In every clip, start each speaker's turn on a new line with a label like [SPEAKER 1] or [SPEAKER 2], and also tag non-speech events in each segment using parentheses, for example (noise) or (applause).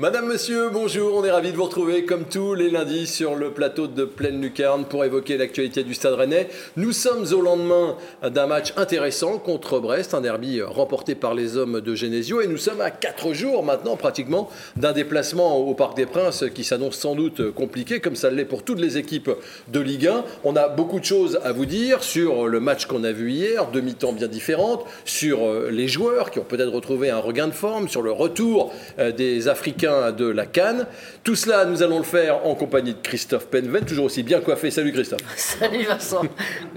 [SPEAKER 1] Madame, monsieur, bonjour, on est ravis de vous retrouver comme tous les lundis sur le plateau de Pleine Lucarne pour évoquer l'actualité du Stade Rennais. Nous sommes au lendemain d'un match intéressant contre Brest, un derby remporté par les hommes de Genesio et nous sommes à 4 jours maintenant pratiquement d'un déplacement au Parc des Princes qui s'annonce sans doute compliqué comme ça l'est pour toutes les équipes de Ligue 1. On a beaucoup de choses à vous dire sur le match qu'on a vu hier, demi-temps bien différentes, sur les joueurs qui ont peut-être retrouvé un regain de forme, sur le retour des Africains de la Cannes. Tout cela, nous allons le faire en compagnie de Christophe Penven, toujours aussi bien coiffé. Salut Christophe. (laughs)
[SPEAKER 2] Salut Vincent.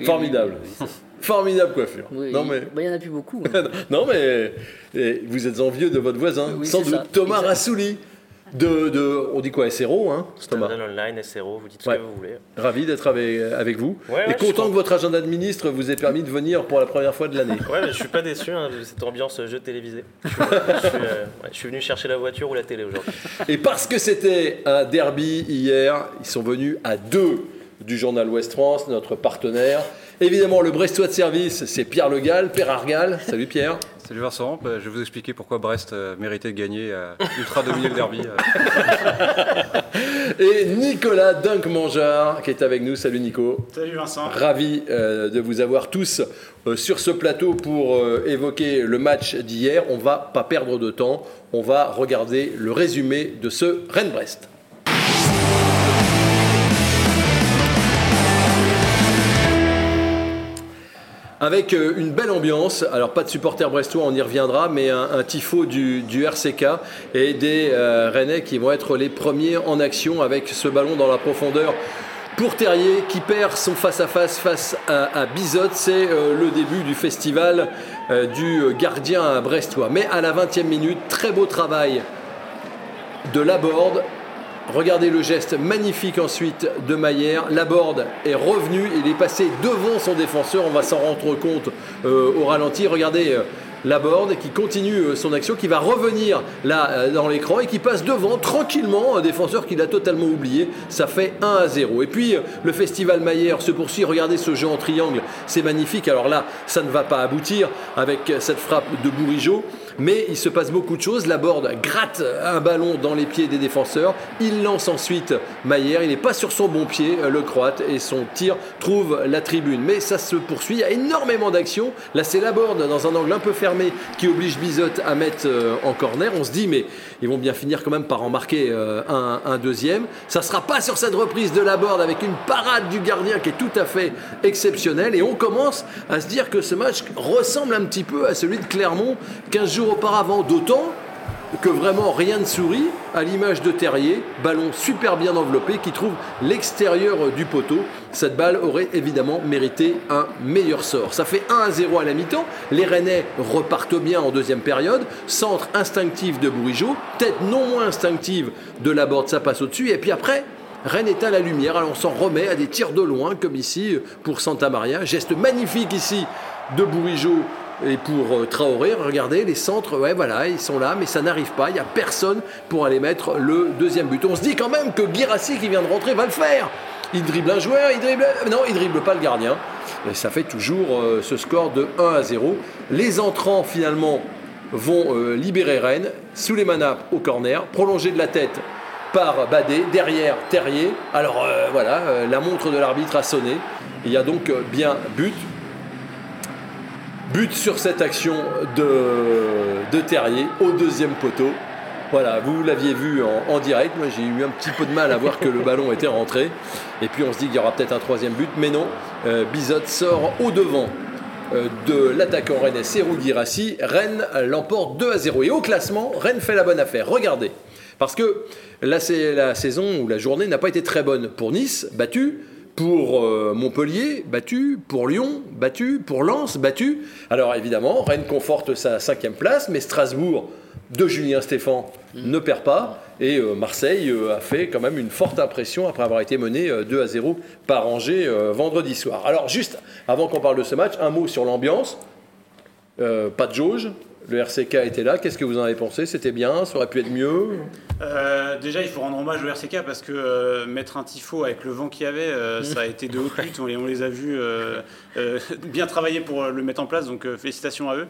[SPEAKER 1] Formidable. Formidable coiffure.
[SPEAKER 2] non mais bah, il n'y en a plus beaucoup.
[SPEAKER 1] Hein. (laughs) non mais vous êtes envieux de votre voisin, sans doute Thomas Rassouli de, on dit quoi, SRO, hein,
[SPEAKER 3] Thomas Online, SRO, vous dites ce que vous voulez.
[SPEAKER 1] Ravi d'être avec, vous. et content que votre agenda de ministre vous ait permis de venir pour la première fois de l'année.
[SPEAKER 3] Ouais, je suis pas déçu hein, de cette ambiance jeu télévisé. Je suis, euh, je suis, venu chercher la voiture ou la télé aujourd'hui.
[SPEAKER 1] Et parce que c'était un derby hier, ils sont venus à deux du journal Ouest France, notre partenaire. Évidemment, le Brestois de service, c'est Pierre Le Gall, Père Argal. Salut Pierre.
[SPEAKER 4] Salut Vincent, bah, je vais vous expliquer pourquoi Brest euh, méritait de gagner, euh, ultra dominer le derby.
[SPEAKER 1] Euh. (laughs) Et Nicolas Dunk-Mangeard qui est avec nous. Salut Nico.
[SPEAKER 5] Salut Vincent.
[SPEAKER 1] Ravi de vous avoir tous sur ce plateau pour évoquer le match d'hier. On va pas perdre de temps, on va regarder le résumé de ce Rennes-Brest. Avec euh, une belle ambiance. Alors pas de supporters brestois, on y reviendra, mais un, tifo du, RCK et des euh, Rennais qui vont être les premiers en action avec ce ballon dans la profondeur. Pour Terrier qui perd son face-à-face face à, Bizot, c'est euh, le début du festival du gardien brestois. Mais à la 20e minute, très beau travail de Laborde Regardez le geste magnifique ensuite de Maillère. Laborde est revenu, il est passé devant son défenseur, on va s'en rendre compte euh, au ralenti. Regardez euh, Laborde qui continue euh, son action, qui va revenir là dans l'écran et qui passe devant tranquillement un défenseur qu'il a totalement oublié. Ça fait 1 à 0. Et puis le festival Maillère se poursuit. Regardez ce jeu en triangle, c'est magnifique. Alors là, ça ne va pas aboutir avec cette frappe de Bourigeau. Mais il se passe beaucoup de choses. La gratte un ballon dans les pieds des défenseurs. Il lance ensuite Maillère. Il n'est pas sur son bon pied, euh, le croate, et son tir trouve la tribune. Mais ça se poursuit. Il y a énormément d'actions. Là, c'est la board dans un angle un peu fermé qui oblige Bizot à mettre euh, en corner. On se dit, mais ils vont bien finir quand même par en marquer euh, un, deuxième. Ça sera pas sur cette reprise de la board avec une parade du gardien qui est tout à fait exceptionnelle. Et on commence à se dire que ce match ressemble un petit peu à celui de Clermont 15 jours auparavant, d'autant que vraiment rien ne sourit, à l'image de Terrier, ballon super bien enveloppé qui trouve l'extérieur du poteau. Cette balle aurait évidemment mérité un meilleur sort. Ça fait 1 à 0 à la mi-temps. Les Rennais repartent bien en deuxième période. Centre instinctif de Bourigeau, tête non moins instinctive de la Borde, ça passe au-dessus. Et puis après, Rennes est à la lumière. Alors on s'en remet à des tirs de loin, comme ici pour Santa Maria. Geste magnifique ici de Bourigeau et pour euh, Traoré, regardez, les centres, ouais, voilà, ils sont là, mais ça n'arrive pas. Il n'y a personne pour aller mettre le deuxième but. On se dit quand même que Girassi, qui vient de rentrer, va le faire. Il dribble un joueur, il dribble. Non, il dribble pas le gardien. Et ça fait toujours euh, ce score de 1 à 0. Les entrants, finalement, vont euh, libérer Rennes. Souleymana au corner, prolongé de la tête par Badé, derrière Terrier. Alors voilà, la montre de l'arbitre a sonné. Il y a donc bien but. But sur cette action de, de Terrier au deuxième poteau. Voilà, vous l'aviez vu en, direct. Moi, j'ai eu un petit peu de mal à voir que le (laughs) ballon était rentré. Et puis, on se dit qu'il y aura peut-être un troisième but. Mais non, euh, Bizot sort au devant euh, de l'attaquant Rennes Serou Girassi. Rennes l'emporte 2 à 0. Et au classement, Rennes fait la bonne affaire. Regardez. Parce que là, c'est la saison ou la journée n'a pas été très bonne pour Nice, battu pour euh, Montpellier, battu, pour Lyon, battu, pour Lens, battu. Alors évidemment, Rennes conforte sa cinquième place, mais Strasbourg de Julien Stéphan ne perd pas. Et euh, Marseille euh, a fait quand même une forte impression après avoir été mené 2 à 0 par Angers vendredi soir. Alors juste avant qu'on parle de ce match, un mot sur l'ambiance. pas de jauge, le RCK était là. Qu'est-ce que vous en avez pensé? C'était bien? Ça aurait pu être mieux?
[SPEAKER 5] Euh, déjà, il faut rendre hommage au RCK parce que euh, mettre un tifo avec le vent qu'il y avait, euh, ça a été de haute lutte. On les, on les a vus (laughs) bien travailler pour le mettre en place, donc félicitations à eux.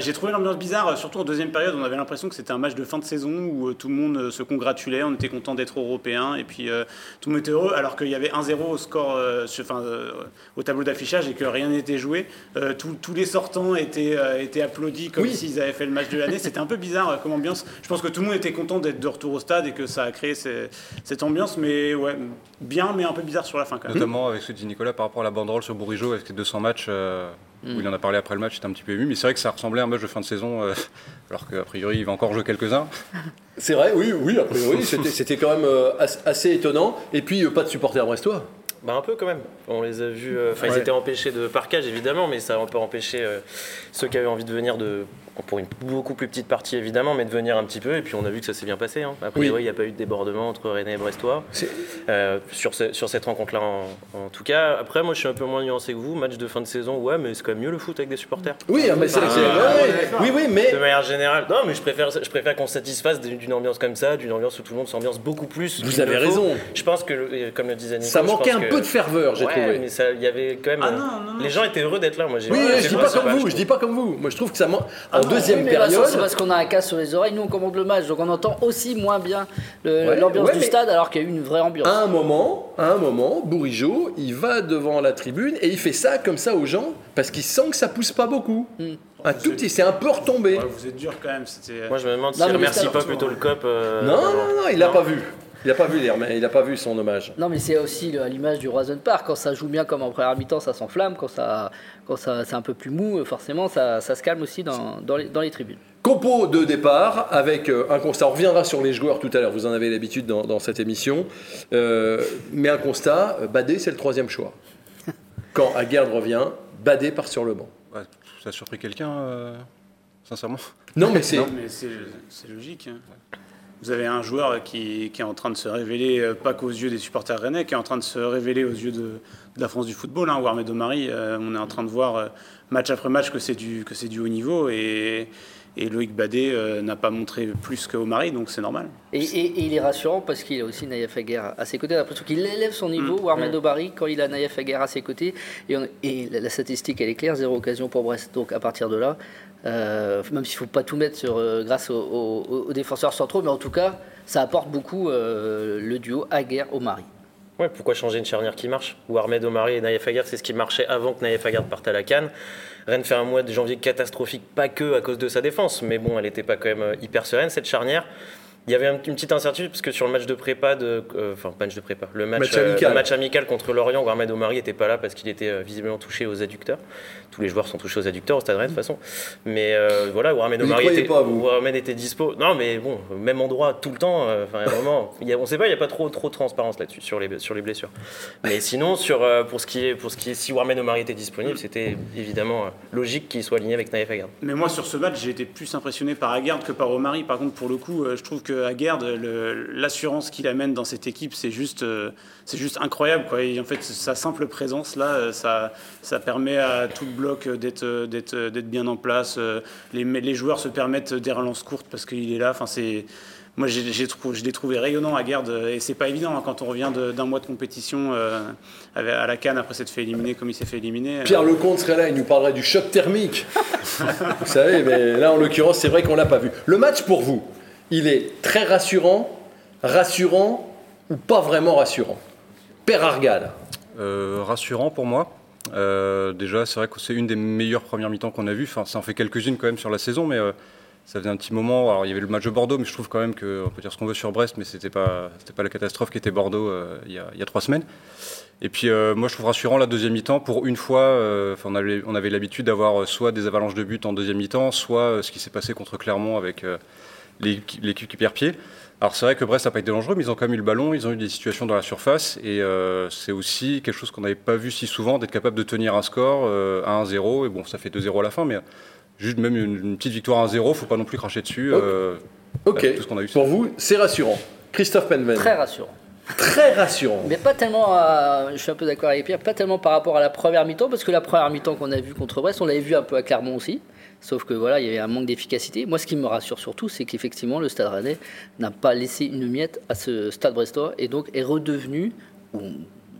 [SPEAKER 5] J'ai trouvé l'ambiance bizarre, surtout en deuxième période. On avait l'impression que c'était un match de fin de saison où tout le monde se congratulait, on était content d'être européen et puis tout le monde était heureux, alors qu'il y avait 1-0 au score, enfin, au tableau d'affichage et que rien n'était joué. Tous- les sortants étaient, étaient applaudis comme
[SPEAKER 1] Oui.
[SPEAKER 5] s'ils avaient fait le match de l'année. C'était un peu bizarre comme ambiance. Je pense que tout le monde était content d'être de retour au stade et que ça a créé ces- cette ambiance, mais ouais, bien, mais un peu bizarre sur la fin quand même.
[SPEAKER 4] Notamment avec ce que dit Nicolas par rapport à la banderole sur Bourigeau avec les 200 matchs euh, où il en a parlé après le match, c'était un petit peu ému. Mais c'est vrai que ça ressemblait à un match de fin de saison, euh, (laughs) alors qu'a priori il va encore jouer quelques-uns.
[SPEAKER 1] C'est vrai, oui, oui, a priori, c'était- c'était quand même euh, as- assez étonnant. Et puis, euh, pas de supporters brestois.
[SPEAKER 3] Bah un peu quand même. On les a vus. euh, Enfin,
[SPEAKER 1] Ouais.
[SPEAKER 3] ils étaient empêchés de parquage évidemment, mais ça a un peu empêché euh, ceux qui avaient envie de venir de pour une beaucoup plus petite partie évidemment, mais de venir un petit peu. Et puis on a vu que ça s'est bien passé. Hein. A priori,
[SPEAKER 1] Oui.
[SPEAKER 3] il n'y a pas eu de débordement entre Rennes et Brestois euh, sur, ce- sur cette rencontre-là en, en tout cas. Après, moi, je suis un peu moins nuancé que vous. Match de fin de saison, ouais, mais c'est quand même mieux le foot avec des supporters.
[SPEAKER 1] Oui, ah, mais c'est,
[SPEAKER 3] Ah,
[SPEAKER 1] c'est-
[SPEAKER 3] ouais,
[SPEAKER 1] ouais,
[SPEAKER 5] d'accord.
[SPEAKER 1] oui, oui, mais
[SPEAKER 3] De manière générale, non, mais je préfère, je préfère qu'on se satisfasse d'une ambiance comme ça, d'une ambiance où tout le monde s'ambiance beaucoup plus.
[SPEAKER 1] Vous avez raison.
[SPEAKER 3] Je pense que, le- comme le disait Nico,
[SPEAKER 1] ça manquait un
[SPEAKER 3] que-
[SPEAKER 1] peu de ferveur, j'ai
[SPEAKER 3] Ouais,
[SPEAKER 1] trouvé.
[SPEAKER 3] mais ça, il y avait quand même.
[SPEAKER 5] Ah
[SPEAKER 3] euh,
[SPEAKER 5] non, non, non.
[SPEAKER 3] les gens étaient heureux d'être là. Moi, j'ai
[SPEAKER 1] Oui, je dis pas comme vous, je dis pas comme vous. Moi, je trouve que ça manque.
[SPEAKER 5] Non,
[SPEAKER 1] deuxième
[SPEAKER 2] Oui, mais
[SPEAKER 1] période.
[SPEAKER 2] c'est parce qu'on a un casque sur les oreilles, nous on commande le match, donc on entend aussi moins bien
[SPEAKER 1] Ouais,
[SPEAKER 2] l'ambiance
[SPEAKER 1] ouais,
[SPEAKER 2] du
[SPEAKER 1] mais-
[SPEAKER 2] stade alors qu'il y a eu une vraie ambiance.
[SPEAKER 1] À un moment, à un moment, Bourigeau, il va devant la tribune et il fait ça comme ça aux gens parce qu'il sent que ça pousse pas beaucoup.
[SPEAKER 2] Mm.
[SPEAKER 1] Un tout petit, c'est un peu retombé.
[SPEAKER 5] Ouais, vous êtes dur quand même. C'était.
[SPEAKER 3] Moi, je me demande s'il
[SPEAKER 2] mais
[SPEAKER 3] remercie pas plutôt le COP. euh,
[SPEAKER 1] non, non, non, il l'a pas vu. Il a pas vu l'air, mais il a pas vu son hommage.
[SPEAKER 2] Non, mais c'est aussi à l'image du Roison Park. Quand ça joue bien comme en première mi-temps, ça s'enflamme. Quand, ça, quand ça, c'est un peu plus mou, forcément, ça, ça se calme aussi dans, dans, les, dans les tribunes.
[SPEAKER 1] Compo de départ avec euh, un constat. On reviendra sur les joueurs tout à l'heure, vous en avez l'habitude dans, dans cette émission. Euh, mais un constat, euh, Badé, c'est le troisième choix. (laughs) Quand Aguerd revient, Badé part sur le banc.
[SPEAKER 4] Ouais, ça a surpris quelqu'un, euh, sincèrement.
[SPEAKER 1] Non, mais c'est.
[SPEAKER 5] Non, mais c'est c'est logique. hein. Vous avez un joueur qui, qui est en train de se révéler, euh, pas qu'aux yeux des supporters rennais, qui est en train de se révéler aux yeux de, de la France du football. Hein, Warmed Omari, euh, on est en train de voir euh, match après match que c'est du, que du haut niveau. Et, et Loïc Badé euh, n'a pas montré plus que Omari, donc c'est normal.
[SPEAKER 2] Et, et- et il est rassurant parce qu'il a aussi Naïef Aguerre à ses côtés. On a l'impression qu'il élève son niveau,
[SPEAKER 5] Mm.
[SPEAKER 2] Warmed Obari, quand il a Naïef Aguerre à ses côtés. Et, on- et la, la statistique, elle est claire zéro occasion pour Brest. Donc à partir de là, euh, même s'il ne faut pas tout mettre sur, euh, grâce aux, défenseurs centraux, mais en tout cas, ça apporte beaucoup euh, le duo Aguerre-Omari.
[SPEAKER 3] Ouais, pourquoi changer une charnière qui marche? Ou Ahmed Omari et Naïef Aguerd, c'est ce qui marchait avant que Naïef Aguerd parte à la Cannes. Rennes fait un mois de janvier catastrophique, pas que à cause de sa défense, mais bon, elle n'était pas quand même hyper sereine cette charnière. Il y avait un- une petite incertitude parce que sur le match de prépa, de, euh, enfin match de prépa, le match,
[SPEAKER 1] Match
[SPEAKER 3] euh,
[SPEAKER 1] amical.
[SPEAKER 3] le match amical contre Lorient, où Ahmed Omari n'était pas là parce qu'il était euh, visiblement touché aux adducteurs. Tous les joueurs sont touchés aux adducteurs au Stade Rennes de toute façon. Mais euh, voilà, où Ahmed Omari était,
[SPEAKER 1] pas, vous
[SPEAKER 3] où Ahmed était dispo. Non, mais bon, même endroit tout le temps. euh, Enfin, vraiment, y a- on sait pas, il n'y a pas trop trop de transparence là-dessus sur les sur les blessures. Mais sinon, sur, euh, pour, ce qui est, pour ce qui est, si Warmen Omari était disponible, c'était évidemment euh, logique qu'il soit aligné avec Naïef Aguerd.
[SPEAKER 5] Mais moi, sur ce match, j'ai été plus impressionné par Aguerd que par Omari. Par contre, pour le coup, euh, je trouve que Aguerd, le- l'assurance qu'il amène dans cette équipe, c'est juste, euh, c'est juste incroyable. Quoi. Et en fait, sa simple présence là, euh, ça, ça permet à tout le bloc d'être, euh, d'être, d'être bien en place. Les, les joueurs se permettent des relances courtes parce qu'il est là. Enfin, c'est moi, j'ai, j'ai trouvé, je l'ai trouvé rayonnant à Garde, et c'est pas évident hein, quand on revient de- d'un mois de compétition euh, à la Cannes après s'être fait éliminer comme il s'est fait éliminer.
[SPEAKER 1] Pierre Lecomte serait là, il nous parlerait du choc thermique. (laughs) vous savez, mais là en l'occurrence, c'est vrai qu'on l'a pas vu. Le match pour vous, il est très rassurant, rassurant ou pas vraiment rassurant? Père Argal.
[SPEAKER 4] Euh, rassurant pour moi. Euh, déjà, c'est vrai que c'est une des meilleures premières mi-temps qu'on a vues. Enfin, ça en fait quelques-unes quand même sur la saison, mais euh, ça faisait un petit moment. Alors, il y avait le match de Bordeaux, mais je trouve quand même qu'on peut dire ce qu'on veut sur Brest, mais c'était pas, pas la catastrophe qui était Bordeaux il, y a, trois semaines. Et puis, moi, je trouve rassurant la deuxième mi-temps. Pour une fois, on avait, on avait l'habitude d'avoir soit des avalanches de buts en deuxième mi-temps, soit ce qui s'est passé contre Clermont avec l'équipe qui perd pied. Alors c'est vrai que Brest n'a pas été dangereux, mais ils ont quand même eu le ballon, ils ont eu des situations dans la surface, et euh, c'est aussi quelque chose qu'on n'avait pas vu si souvent, d'être capable de tenir un score euh, à 1-0, et bon, ça fait 2-0 à la fin, mais juste même une, une petite victoire à 1-0, faut pas non plus cracher dessus. euh,
[SPEAKER 1] Ok.
[SPEAKER 4] bah, tout ce qu'on a eu.
[SPEAKER 1] Pour vous, c'est rassurant. Christophe Penven.
[SPEAKER 2] Très rassurant.
[SPEAKER 1] Très rassurant.
[SPEAKER 2] Mais pas tellement, à- je suis un peu d'accord avec Pierre, pas tellement par rapport à la première mi-temps, parce que la première mi-temps qu'on a vue contre Brest, on l'avait vu un peu à Clermont aussi. Sauf que voilà, il y avait un manque d'efficacité. Moi, ce qui me rassure surtout, c'est qu'effectivement, le Stade Rennais n'a pas laissé une miette à ce Stade Brestois et donc est redevenu,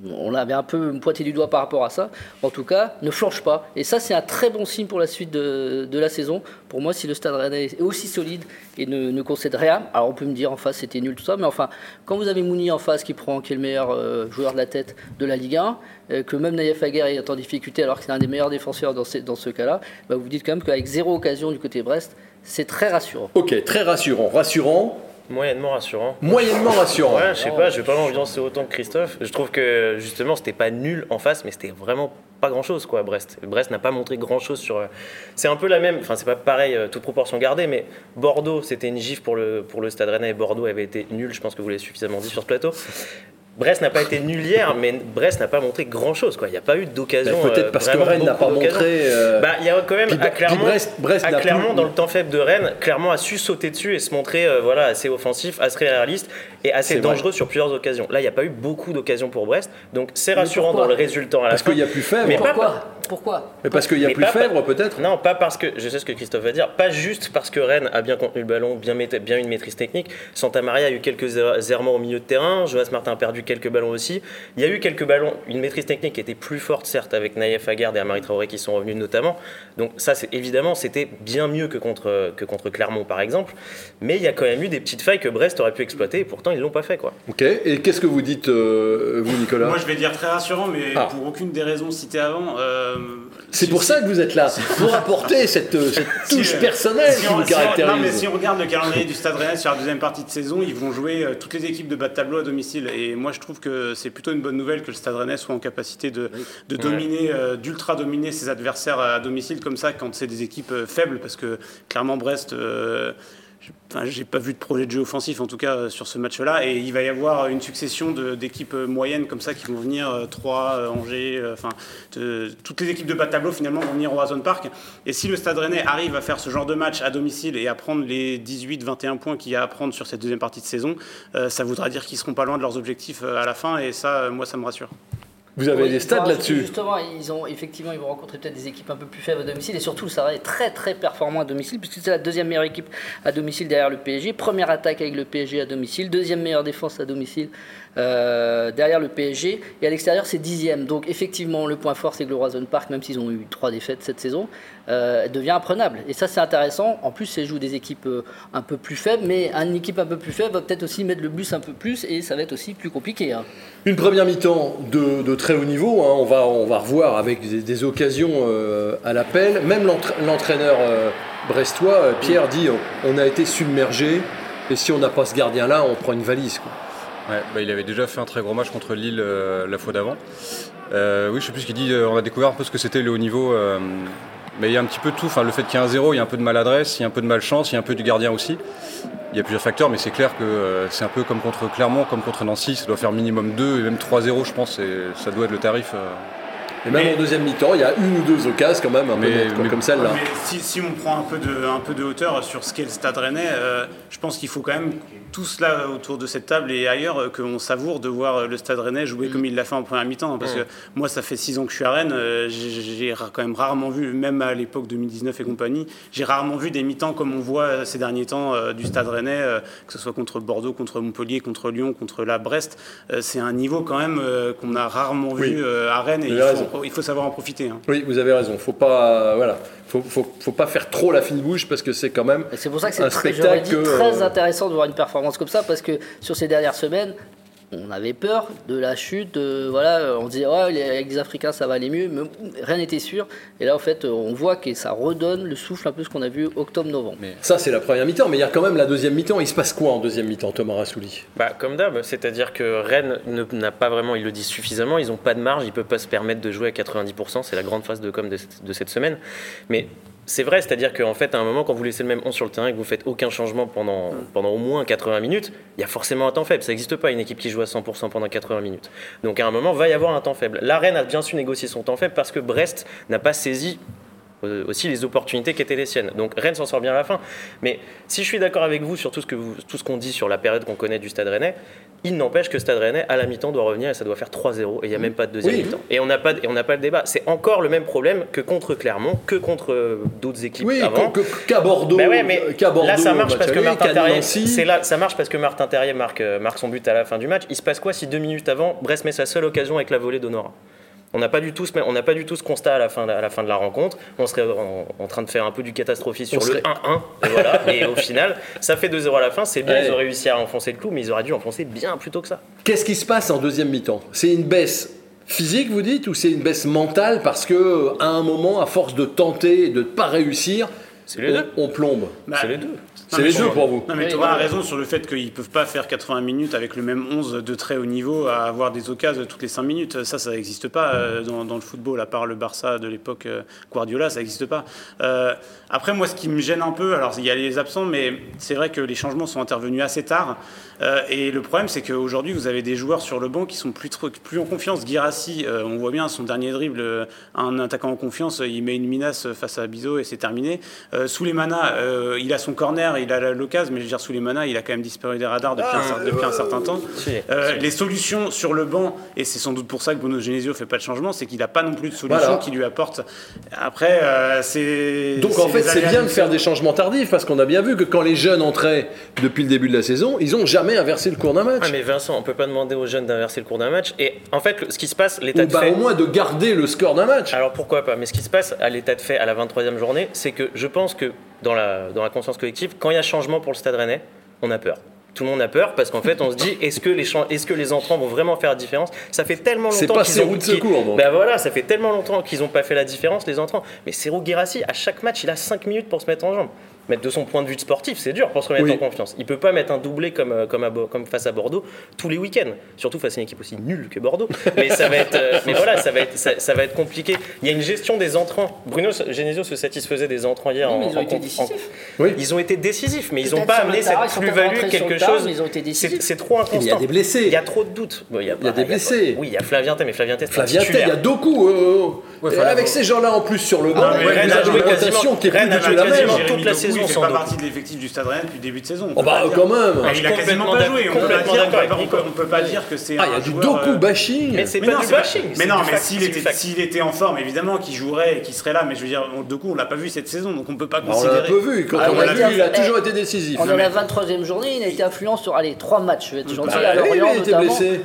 [SPEAKER 2] on l'avait un peu pointé du doigt par rapport à ça, en tout cas, ne flanche pas. Et ça, c'est un très bon signe pour la suite de, la saison. Pour moi, si le Stade Rennais est aussi solide et ne, concède rien, alors on peut me dire en face c'était nul tout ça, mais enfin, quand vous avez Mouni en face qui prend, qui est le meilleur euh, joueur de la tête de la Ligue 1, euh, que même Naïef Aguerre est en difficulté alors que c'est un des meilleurs défenseurs dans, ce cas-là, bah, vous dites quand même qu'avec zéro occasion du côté Brest, c'est très rassurant.
[SPEAKER 1] Ok, très rassurant. Rassurant,
[SPEAKER 3] Moyennement rassurant.
[SPEAKER 1] Moyennement rassurant.
[SPEAKER 3] Ouais, je sais pas, je vais pas m'ambiancer autant que Christophe. Je trouve que justement, c'était pas nul en face, mais c'était vraiment pas grand chose, quoi, Brest. Brest n'a pas montré grand chose sur. Euh, c'est un peu la même, enfin, c'est pas pareil, euh, toute proportion gardée, mais Bordeaux, c'était une gifle pour le, pour le Stade Rennais et Bordeaux avait été nul, je pense que vous l'avez suffisamment dit sur ce plateau. Brest n'a pas été nul hier, mais Brest n'a pas montré grand chose. Quoi. Il n'y a pas eu d'occasion.
[SPEAKER 1] Bah, peut-être parce que Rennes n'a pas montré.
[SPEAKER 3] Euh, bah, il y a quand même, à Clermont, Brest, dans le temps faible de Rennes, Clermont a su sauter dessus et se montrer euh, voilà, assez offensif, assez réaliste et assez dangereux sur plusieurs occasions. Là, il n'y a pas eu beaucoup d'occasions pour Brest, donc c'est rassurant dans le résultat à la
[SPEAKER 1] parce
[SPEAKER 3] fin.
[SPEAKER 1] Parce qu'il y a plus faible.
[SPEAKER 2] Mais pourquoi pourquoi
[SPEAKER 1] Mais parce qu'il y a plus faible peut-être
[SPEAKER 3] Non, pas parce que, je sais ce que Christophe va dire, pas juste parce que Rennes a bien contenu le ballon, bien, bien une maîtrise technique. Santa Maria a eu quelques errements au milieu de terrain, Jonas Martin a perdu quelques ballons aussi. Il y a eu quelques ballons, une maîtrise technique qui était plus forte certes avec Naïef Aguerd et Amari Traoré qui sont revenus notamment. Donc ça, c'est évidemment, c'était bien mieux que contre, que contre Clermont par exemple. Mais il y a quand même eu des petites failles que Brest aurait pu exploiter et pourtant ils l'ont pas fait quoi.
[SPEAKER 1] Ok. Et qu'est-ce que vous dites euh, vous Nicolas?
[SPEAKER 5] Moi je vais dire très rassurant, mais ah. pour aucune des raisons citées avant. Euh,
[SPEAKER 1] c'est pour ça que vous êtes là, pour apporter cette, touche personnelle qui vous caractérise.
[SPEAKER 5] non, mais si on regarde le calendrier du Stade Rennais sur la deuxième partie de saison, ils vont jouer euh, toutes les équipes de bas de tableau à domicile. Et moi, je trouve que c'est plutôt une bonne nouvelle que le Stade Rennais soit en capacité de, de dominer, euh, d'ultra dominer ses adversaires à domicile comme ça quand c'est des équipes euh, faibles, parce que clairement Brest Enfin, j'ai pas vu de projet de jeu offensif en tout cas euh, sur ce match-là. Et il va y avoir une succession d'équipes euh, moyennes comme ça qui vont venir 3 euh, Angers toutes les équipes de bas tableau finalement vont venir au Horizon Park. Et si le Stade Rennais arrive à faire ce genre de match à domicile et à prendre les 18 21 points qu'il y a à prendre sur cette deuxième partie de saison ça voudra dire qu'ils seront pas loin de leurs objectifs à la fin. Et ça moi ça me rassure.
[SPEAKER 1] Vous avez des stades là-dessus.
[SPEAKER 2] Justement, ils ont, effectivement, ils vont rencontrer peut-être des équipes un peu plus faibles à domicile. Et surtout, ça être très très performant à domicile puisque c'est la deuxième meilleure équipe à domicile derrière le PSG. Première attaque avec le PSG à domicile, deuxième meilleure défense à domicile euh, derrière le PSG. Et à l'extérieur, c'est dixième. Donc effectivement, le point fort, c'est que le Roison Park, même s'ils ont eu trois défaites cette saison, euh, devient imprenable. Et ça, c'est intéressant. En plus, c'est joue des équipes euh, un peu plus faibles, mais une équipe un peu plus faible va peut-être aussi mettre le bus un peu plus et ça va être aussi plus compliqué. Hein.
[SPEAKER 1] Une première mi-temps de, très haut niveau. Hein. On, va, on va revoir avec des, occasions à l'appel. Même l'entraîneur brestois, Pierre, dit on a été submergé. Et si on n'a pas ce gardien-là, on prend une valise.
[SPEAKER 4] Ouais, bah, il avait déjà fait un très gros match contre Lille euh, la fois d'avant. Euh, oui, je sais plus ce qu'il dit, euh, on a découvert un peu ce que c'était le haut niveau. mais il y a un petit peu tout. Enfin, le fait qu'il y ait un zéro, il y a un peu de maladresse, il y a un peu de malchance, il y a un peu du gardien aussi. Il y a plusieurs facteurs, mais c'est clair que c'est un peu comme contre Clermont, comme contre Nancy. Ça doit faire minimum 2 et même 3-0, je pense. Et ça doit être le tarif.
[SPEAKER 1] Et même en deuxième mi-temps, il y a une ou deux occasions quand même, un mais, peu comme celle-là.
[SPEAKER 5] Si, si, on prend un peu de, un peu de hauteur sur ce qu'est le Stade Rennais, je pense qu'il faut quand même tous là autour de cette table et ailleurs euh, qu'on savoure de voir euh, le Stade Rennais jouer comme mm. il l'a fait en première mi-temps. Parce que moi, ça fait six ans que je suis à Rennes, euh, j'ai quand même rarement vu, même à l'époque 2019 et compagnie, j'ai rarement vu des mi-temps comme on voit ces derniers temps du Stade Rennais, que ce soit contre Bordeaux, contre Montpellier, contre Lyon, contre la Brest. C'est un niveau quand même qu'on a rarement vu à Rennes et il faut, savoir en profiter. Hein.
[SPEAKER 1] Oui, vous avez raison. Faut pas, voilà, faut, faut, faut, pas faire trop la fine bouche parce que c'est quand même.
[SPEAKER 2] C'est pour ça que c'est très, très intéressant de voir une performance comme ça parce que sur ces dernières semaines, on avait peur de la chute. voilà, on disait, ouais, avec les Africains, ça va aller mieux, mais rien n'était sûr. Et là, en fait, on voit que ça redonne le souffle un peu ce qu'on a vu octobre-novembre.
[SPEAKER 1] Ça, c'est la première mi-temps, mais il y a quand même la deuxième mi-temps. Il se passe quoi en deuxième mi-temps, Thomas Rassouli
[SPEAKER 3] bah, Comme d'hab, c'est-à-dire que Rennes n'a pas vraiment, il le dit suffisamment, ils n'ont pas de marge, ils ne peuvent pas se permettre de jouer à 90%. C'est la grande phase de com de, de cette semaine. Mais c'est vrai, c'est-à-dire qu'en fait, à un moment, quand vous laissez le même 11 sur le terrain et que vous faites aucun changement pendant, pendant au moins 80 minutes, il y a forcément un temps faible. Ça n'existe pas une équipe qui joue à 100% pendant 80 minutes. Donc à un moment, va y avoir un temps faible. La Rennes a bien su négocier son temps faible parce que Brest n'a pas saisi euh, aussi les opportunités qui étaient les siennes. Donc Rennes s'en sort bien à la fin. Mais si je suis d'accord avec vous sur tout ce que tout ce qu'on dit sur la période qu'on connaît du Stade Rennais, Il n'empêche que Stade Rennais, à la mi-temps, doit revenir et ça doit faire 3-0 et il n'y a même pas de deuxième
[SPEAKER 1] Oui.
[SPEAKER 3] mi-temps. Et on n'a pas, et on n'a pas le débat. C'est encore le même problème que contre Clermont, que contre euh, d'autres équipes
[SPEAKER 1] Oui,
[SPEAKER 3] avant.
[SPEAKER 1] que- que- qu'à Bordeaux.
[SPEAKER 3] Bah ouais, mais
[SPEAKER 1] qu'à Bordeaux,
[SPEAKER 3] là ça marche parce que Martin Terrier, c'est là, ça marche parce que Martin Terrier marque, euh, marque son but à la fin du match. Il se passe quoi si deux minutes avant Brest met sa seule occasion avec la volée d'Honora? On n'a pas du tout ce, on n'a pas du tout ce constat à la fin, de- à la fin de la rencontre. On serait en, en train de faire un peu du catastrophisme sur
[SPEAKER 1] On
[SPEAKER 3] le
[SPEAKER 1] serait-
[SPEAKER 3] 1-1. Et voilà. (laughs) et au final, ça fait 2-0 à la fin. C'est bien,
[SPEAKER 1] Ouais.
[SPEAKER 3] ils ont réussi à enfoncer le clou, mais ils auraient dû enfoncer bien plus tôt que ça.
[SPEAKER 1] Qu'est-ce qui se passe en deuxième mi-temps? C'est une baisse physique, vous dites, ou c'est une baisse mentale parce que à un moment, à force de tenter et de ne pas réussir,
[SPEAKER 3] C'est les
[SPEAKER 1] on,
[SPEAKER 3] deux.
[SPEAKER 1] on plombe?
[SPEAKER 5] Bah,
[SPEAKER 3] C'est les deux.
[SPEAKER 1] C'est les deux pour vous.
[SPEAKER 5] Non mais auras
[SPEAKER 2] oui.
[SPEAKER 5] raison sur le fait qu'ils peuvent pas faire 80 minutes avec le même 11 de très haut niveau à avoir des occasions toutes les 5 minutes. Ça, ça n'existe pas euh, dans, dans le football, à part le Barça de l'époque euh, Guardiola, ça n'existe pas. Euh, après, moi, ce qui me gêne un peu, alors il y a les absents, mais c'est vrai que les changements sont intervenus assez tard. Euh, et le problème, c'est qu'aujourd'hui, vous avez des joueurs sur le banc qui sont plus, en confiance. Girassi, euh, on voit bien son dernier dribble, un attaquant en confiance, il met une minace face à Bizot et c'est terminé. Euh, Souleymana, euh, il a son corner, il a l'occasion, mais je veux dire, Souleymana, il a quand même disparu des radars depuis, un, cer- depuis un certain temps. Euh, les solutions sur le banc, et c'est sans doute pour ça que Bruno Genesio fait pas de changement, c'est qu'il n'a pas non plus de solution
[SPEAKER 1] Voilà.
[SPEAKER 5] qui lui apporte. Après, euh, c'est.
[SPEAKER 1] Donc en fait, c'est bien de faire des changements tardifs parce qu'on a bien vu que quand les jeunes entraient depuis le début de la saison, ils n'ont jamais inversé le cours d'un match.
[SPEAKER 3] Ah, mais Vincent, on peut pas demander aux jeunes d'inverser le cours d'un match. Et en fait, ce qui se passe, l'état de
[SPEAKER 1] bah,
[SPEAKER 3] fait.
[SPEAKER 1] au moins de garder le score d'un match.
[SPEAKER 3] Alors pourquoi pas? Mais ce qui se passe à l'état de fait à la 23e journée, c'est que je pense que dans la, dans la conscience collective, quand il y a changement pour le Stade Rennais, on a peur. Tout le monde a peur parce qu'en fait, on se dit (laughs) est-ce que les est-ce que les entrants vont vraiment faire la différence? Ça fait tellement
[SPEAKER 1] C'est
[SPEAKER 3] longtemps
[SPEAKER 1] pas
[SPEAKER 3] qu'ils ont
[SPEAKER 1] donc.
[SPEAKER 3] Ben voilà, ça fait tellement longtemps qu'ils n'ont pas fait la différence les entrants. Mais Serou Guirassi, à chaque match, il a 5 minutes pour se mettre en jambe. Mettre de son point de vue de sportif, c'est dur pour se remettre
[SPEAKER 1] Oui.
[SPEAKER 3] en confiance. Il peut pas mettre un doublé comme, euh, comme, à Bo- comme face à Bordeaux tous les week-ends. Surtout face à une équipe aussi nulle que Bordeaux. (laughs) Mais ça va être, euh, mais voilà, ça va être, ça, ça va être compliqué. Il y a une gestion des entrants. Bruno Genesio se satisfaisait des entrants hier.
[SPEAKER 2] Oui,
[SPEAKER 3] en,
[SPEAKER 2] mais ils ont
[SPEAKER 3] en-
[SPEAKER 2] été
[SPEAKER 3] en-
[SPEAKER 2] décisifs.
[SPEAKER 1] Oui.
[SPEAKER 3] Ils ont été décisifs, mais ils n'ont pas amené cette plus-value, quelque
[SPEAKER 2] tard,
[SPEAKER 3] chose.
[SPEAKER 2] mais ils ont été décisifs.
[SPEAKER 3] C'est trop
[SPEAKER 1] Il
[SPEAKER 3] inconstant.
[SPEAKER 1] y a des blessés.
[SPEAKER 3] Il y a trop de doutes. Bon, il y a,
[SPEAKER 1] Il y a des blessés.
[SPEAKER 3] oui, il y a Flavien mais Flavien
[SPEAKER 1] Flavien il y a. Doku. euh,
[SPEAKER 4] Ouais,
[SPEAKER 1] et
[SPEAKER 4] enfin,
[SPEAKER 1] avec ces gens-là en plus sur le banc,
[SPEAKER 5] mais Rennes a joué
[SPEAKER 3] quasiment- a toute la
[SPEAKER 5] Doku,
[SPEAKER 3] saison
[SPEAKER 5] il fait
[SPEAKER 3] sans
[SPEAKER 5] pas
[SPEAKER 3] doute.
[SPEAKER 5] partie de l'effectif du Stade Rennais depuis le début de saison. on
[SPEAKER 1] Oh
[SPEAKER 5] peut
[SPEAKER 1] bah
[SPEAKER 5] pas dire.
[SPEAKER 1] quand même.
[SPEAKER 5] Ah, il a quasiment
[SPEAKER 3] complètement
[SPEAKER 5] pas joué. On peut pas
[SPEAKER 3] complètement
[SPEAKER 5] dire, on
[SPEAKER 3] d'accord
[SPEAKER 5] peut pas-
[SPEAKER 3] avec
[SPEAKER 5] on peut- on peut pas dire que c'est
[SPEAKER 1] Ah, il y
[SPEAKER 5] un
[SPEAKER 1] a du
[SPEAKER 5] joueur,
[SPEAKER 1] Doku
[SPEAKER 5] euh,
[SPEAKER 1] bashing.
[SPEAKER 3] Mais c'est
[SPEAKER 5] Mais
[SPEAKER 3] pas
[SPEAKER 5] non,
[SPEAKER 3] du
[SPEAKER 5] c'est pas-
[SPEAKER 3] bashing.
[SPEAKER 5] Mais
[SPEAKER 3] c'est
[SPEAKER 5] non,
[SPEAKER 3] du
[SPEAKER 5] mais
[SPEAKER 3] fact,
[SPEAKER 5] s'il
[SPEAKER 3] c'est du
[SPEAKER 5] était,
[SPEAKER 3] fact.
[SPEAKER 5] s'il était en forme, évidemment, qu'il jouerait et qu'il serait là. Mais je veux dire, de coup, on l'a pas vu cette saison, donc on peut pas
[SPEAKER 1] Bah, on l'a un
[SPEAKER 5] considérer.
[SPEAKER 1] peu vu. Quand
[SPEAKER 2] Ah,
[SPEAKER 1] on
[SPEAKER 2] on
[SPEAKER 1] l'a
[SPEAKER 2] l'a
[SPEAKER 1] vu,
[SPEAKER 2] vu,
[SPEAKER 1] il a toujours été décisif.
[SPEAKER 2] On est à la
[SPEAKER 5] mais-
[SPEAKER 2] 23e journée, il a été influent sur allez, 3 matchs, je vais être gentil,
[SPEAKER 1] Bah,
[SPEAKER 2] à
[SPEAKER 1] oui,
[SPEAKER 2] Lorient
[SPEAKER 1] il était
[SPEAKER 2] notamment.
[SPEAKER 1] blessé.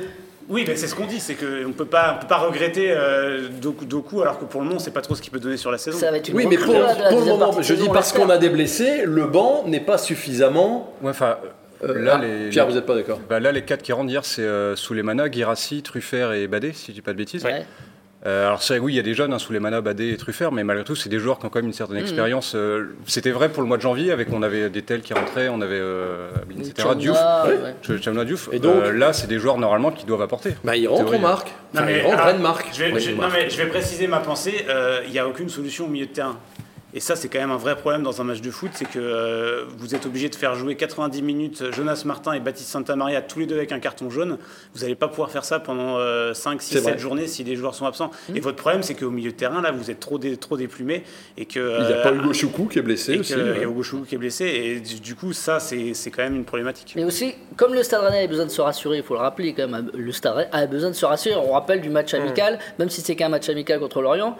[SPEAKER 5] Oui, mais c'est ce qu'on dit, c'est qu'on ne peut pas, on peut pas regretter euh, Doku, alors que pour le moment, on sait pas trop ce qu'il peut donner sur la saison.
[SPEAKER 2] Ça va être une
[SPEAKER 1] Oui, mais pour,
[SPEAKER 2] là, de la
[SPEAKER 1] pour le moment, je dis parce
[SPEAKER 2] on
[SPEAKER 1] qu'on a des blessés, le banc n'est pas suffisamment.
[SPEAKER 4] Ouais, enfin,
[SPEAKER 1] euh,
[SPEAKER 4] là,
[SPEAKER 1] ah,
[SPEAKER 4] les,
[SPEAKER 1] Pierre, vous n'êtes pas d'accord
[SPEAKER 4] bah, là, les quatre qui rentrent hier, c'est euh, Souleymana, Girassi, Truffert et Badé, si je dis pas de bêtises.
[SPEAKER 2] Ouais.
[SPEAKER 4] Euh, alors c'est oui, il y a des jeunes, hein, Souleymana, Badé et Truffert, mais malgré tout, c'est des joueurs qui ont quand même une certaine expérience. Euh, C'était vrai pour le mois de janvier, avec on avait des tels qui rentraient, on avait euh, etc. Diouf,
[SPEAKER 2] ouais.
[SPEAKER 4] Chamna Diouf.
[SPEAKER 1] Et donc
[SPEAKER 4] Euh, là, c'est des joueurs normalement qui doivent apporter.
[SPEAKER 1] bah, Il rentre, on
[SPEAKER 4] Théorie.
[SPEAKER 1] marque.
[SPEAKER 5] Non,
[SPEAKER 1] Enfin,
[SPEAKER 5] mais,
[SPEAKER 1] il rentre,
[SPEAKER 5] alors,
[SPEAKER 1] Rennes marque.
[SPEAKER 5] Je vais, je-
[SPEAKER 1] on
[SPEAKER 5] non,
[SPEAKER 1] marque.
[SPEAKER 5] mais je vais préciser ma pensée. euh, Il n'y a aucune solution au milieu de terrain. Et ça, c'est quand même un vrai problème dans un match de foot, c'est que euh, vous êtes obligé de faire jouer 90 minutes Jonas Martin et Baptiste Santamaria, tous les deux avec un carton jaune. Vous n'allez pas pouvoir faire ça pendant 5, 6,
[SPEAKER 1] C'est vrai.
[SPEAKER 5] 7 journées si les joueurs sont absents. Et votre problème, c'est qu'au milieu de terrain, là, vous êtes trop, dé, trop déplumé. Et que,
[SPEAKER 1] Il n'y a
[SPEAKER 5] euh,
[SPEAKER 1] pas Hugo Choukou qui est blessé
[SPEAKER 5] et
[SPEAKER 1] aussi.
[SPEAKER 5] y
[SPEAKER 1] ouais.
[SPEAKER 5] a Hugo Choukou qui est blessé. Et du, du coup, ça, c'est c'est quand même une problématique.
[SPEAKER 2] Mais aussi, comme le Stade Rennais a besoin de se rassurer, il faut le rappeler quand même, le Stade Rennais a besoin de se rassurer. On rappelle du match amical, même si c'est qu'un match amical contre l'Orient,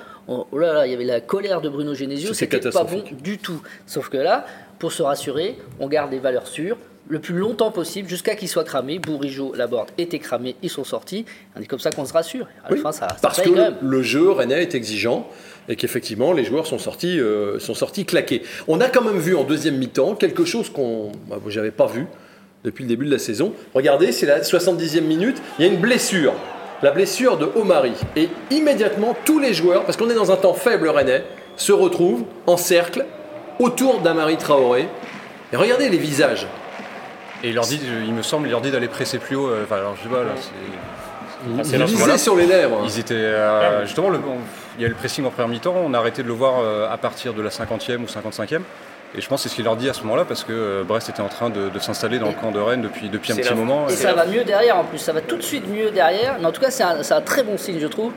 [SPEAKER 2] oh là là, il y avait la colère de Bruno Genesio,
[SPEAKER 1] C'était
[SPEAKER 2] pas bon du tout. Sauf que là, pour se rassurer, on garde des valeurs sûres le plus longtemps possible jusqu'à qu'ils soient cramés. Bourigeau, Laborde étaient cramés, ils sont sortis. C'est comme ça qu'on se rassure. À la
[SPEAKER 1] Oui,
[SPEAKER 2] fin, ça, ça
[SPEAKER 1] parce que le jeu rennais est exigeant et qu'effectivement les joueurs sont sortis, euh, sont sortis claqués. On a quand même vu en deuxième mi-temps quelque chose qu'on bah, j'avais pas vu depuis le début de la saison. Regardez, c'est la 70e minute, il y a une blessure. La blessure de Omari. Et immédiatement, tous les joueurs, parce qu'on est dans un temps faible rennais, se retrouvent en cercle autour d'Amari Traoré. Et regardez les visages.
[SPEAKER 4] Et il leur dit, il me semble, il leur dit d'aller presser plus haut. euh, Enfin, alors je sais pas, là, c'est-
[SPEAKER 3] Ah, c'est
[SPEAKER 1] Ils sur les lèvres.
[SPEAKER 4] Ils étaient euh, justement, le- on- il y a eu le pressing en première mi-temps, on a arrêté de le voir euh, à partir de la 50e ou 55e. Et je pense que c'est ce qu'il leur dit à ce moment-là parce que euh, Brest était en train de, de s'installer dans le camp de Rennes depuis, depuis un petit moment.
[SPEAKER 2] Et
[SPEAKER 4] Et-
[SPEAKER 2] ça va mieux derrière en plus, ça va tout de suite mieux derrière. Mais en tout cas, c'est un, c'est un très bon signe, je trouve.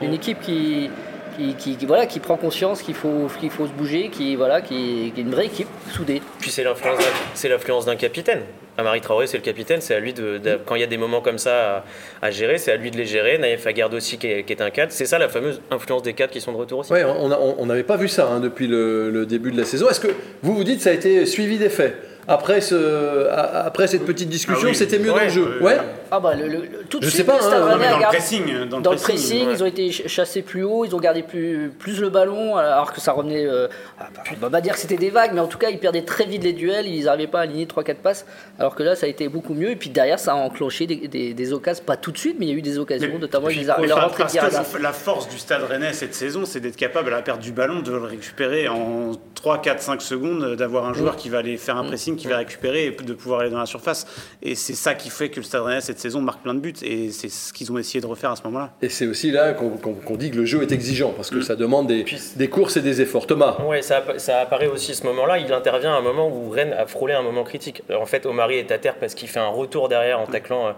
[SPEAKER 2] Une équipe qui, qui, qui- qui, voilà, qui prend conscience qu'il faut, qu'il faut se bouger, qui, voilà, qui, qui est une vraie équipe soudée.
[SPEAKER 3] Puis c'est l'influence d'un- c'est l'influence d'un capitaine. Amari Traoré, c'est le capitaine, c'est à lui de, de- quand il y a des moments comme ça à, à gérer, c'est à lui de les gérer. Naïef Aguerd aussi qui est, qui est un cadre. C'est ça la fameuse influence des cadres qui sont de retour aussi?
[SPEAKER 1] Ouais, on n'avait pas vu ça hein, depuis le, le début de la saison. Est-ce que vous vous dites que ça a été suivi des faits après, ce, après cette petite discussion,
[SPEAKER 5] Ah oui.
[SPEAKER 1] c'était mieux dans le jeu?
[SPEAKER 5] euh,
[SPEAKER 1] Ouais.
[SPEAKER 2] Ah bah le, le- tout de
[SPEAKER 1] Je
[SPEAKER 2] suite,
[SPEAKER 1] sais pas,
[SPEAKER 2] le Stade
[SPEAKER 1] hein,
[SPEAKER 5] Non, mais
[SPEAKER 2] a
[SPEAKER 5] dans le pressing, dans le
[SPEAKER 2] Dans le
[SPEAKER 5] pressing,
[SPEAKER 2] pressing,
[SPEAKER 5] ouais.
[SPEAKER 2] ils ont été ch- chassés plus haut, ils ont gardé plus, plus le ballon, alors que ça revenait. euh, ah, bah, on va pas dire que c'était des vagues, mais en tout cas, ils perdaient très vite les duels, ils n'arrivaient pas à aligner 3-4 passes, alors que là, ça a été beaucoup mieux. Et puis derrière, ça a enclenché des, des, des occasions, pas tout de suite, mais il y a eu des occasions,
[SPEAKER 5] Mais-
[SPEAKER 2] notamment
[SPEAKER 5] puis,
[SPEAKER 2] ils a-
[SPEAKER 5] mais
[SPEAKER 2] leur
[SPEAKER 5] parce que la, la force du stade rennais cette saison, c'est d'être capable à la perte du ballon de le récupérer en 3, 4, 5 secondes, d'avoir un joueur qui va aller faire un pressing, qui va récupérer et de pouvoir aller dans la surface. Et c'est ça qui fait que le stade rennais cette saison marque plein de buts. Et c'est ce qu'ils ont essayé de refaire à ce moment-là.
[SPEAKER 1] Et c'est aussi là qu'on dit que le jeu est exigeant, parce
[SPEAKER 5] Mm.
[SPEAKER 1] que ça demande des,
[SPEAKER 3] Puis-
[SPEAKER 1] des courses et des efforts. Thomas,
[SPEAKER 3] Ouais, ça, appa- ça apparaît aussi ce moment-là. Il intervient à un moment où Rennes a frôlé un moment critique. En fait, Omari est à terre parce qu'il fait un retour derrière en taclant euh,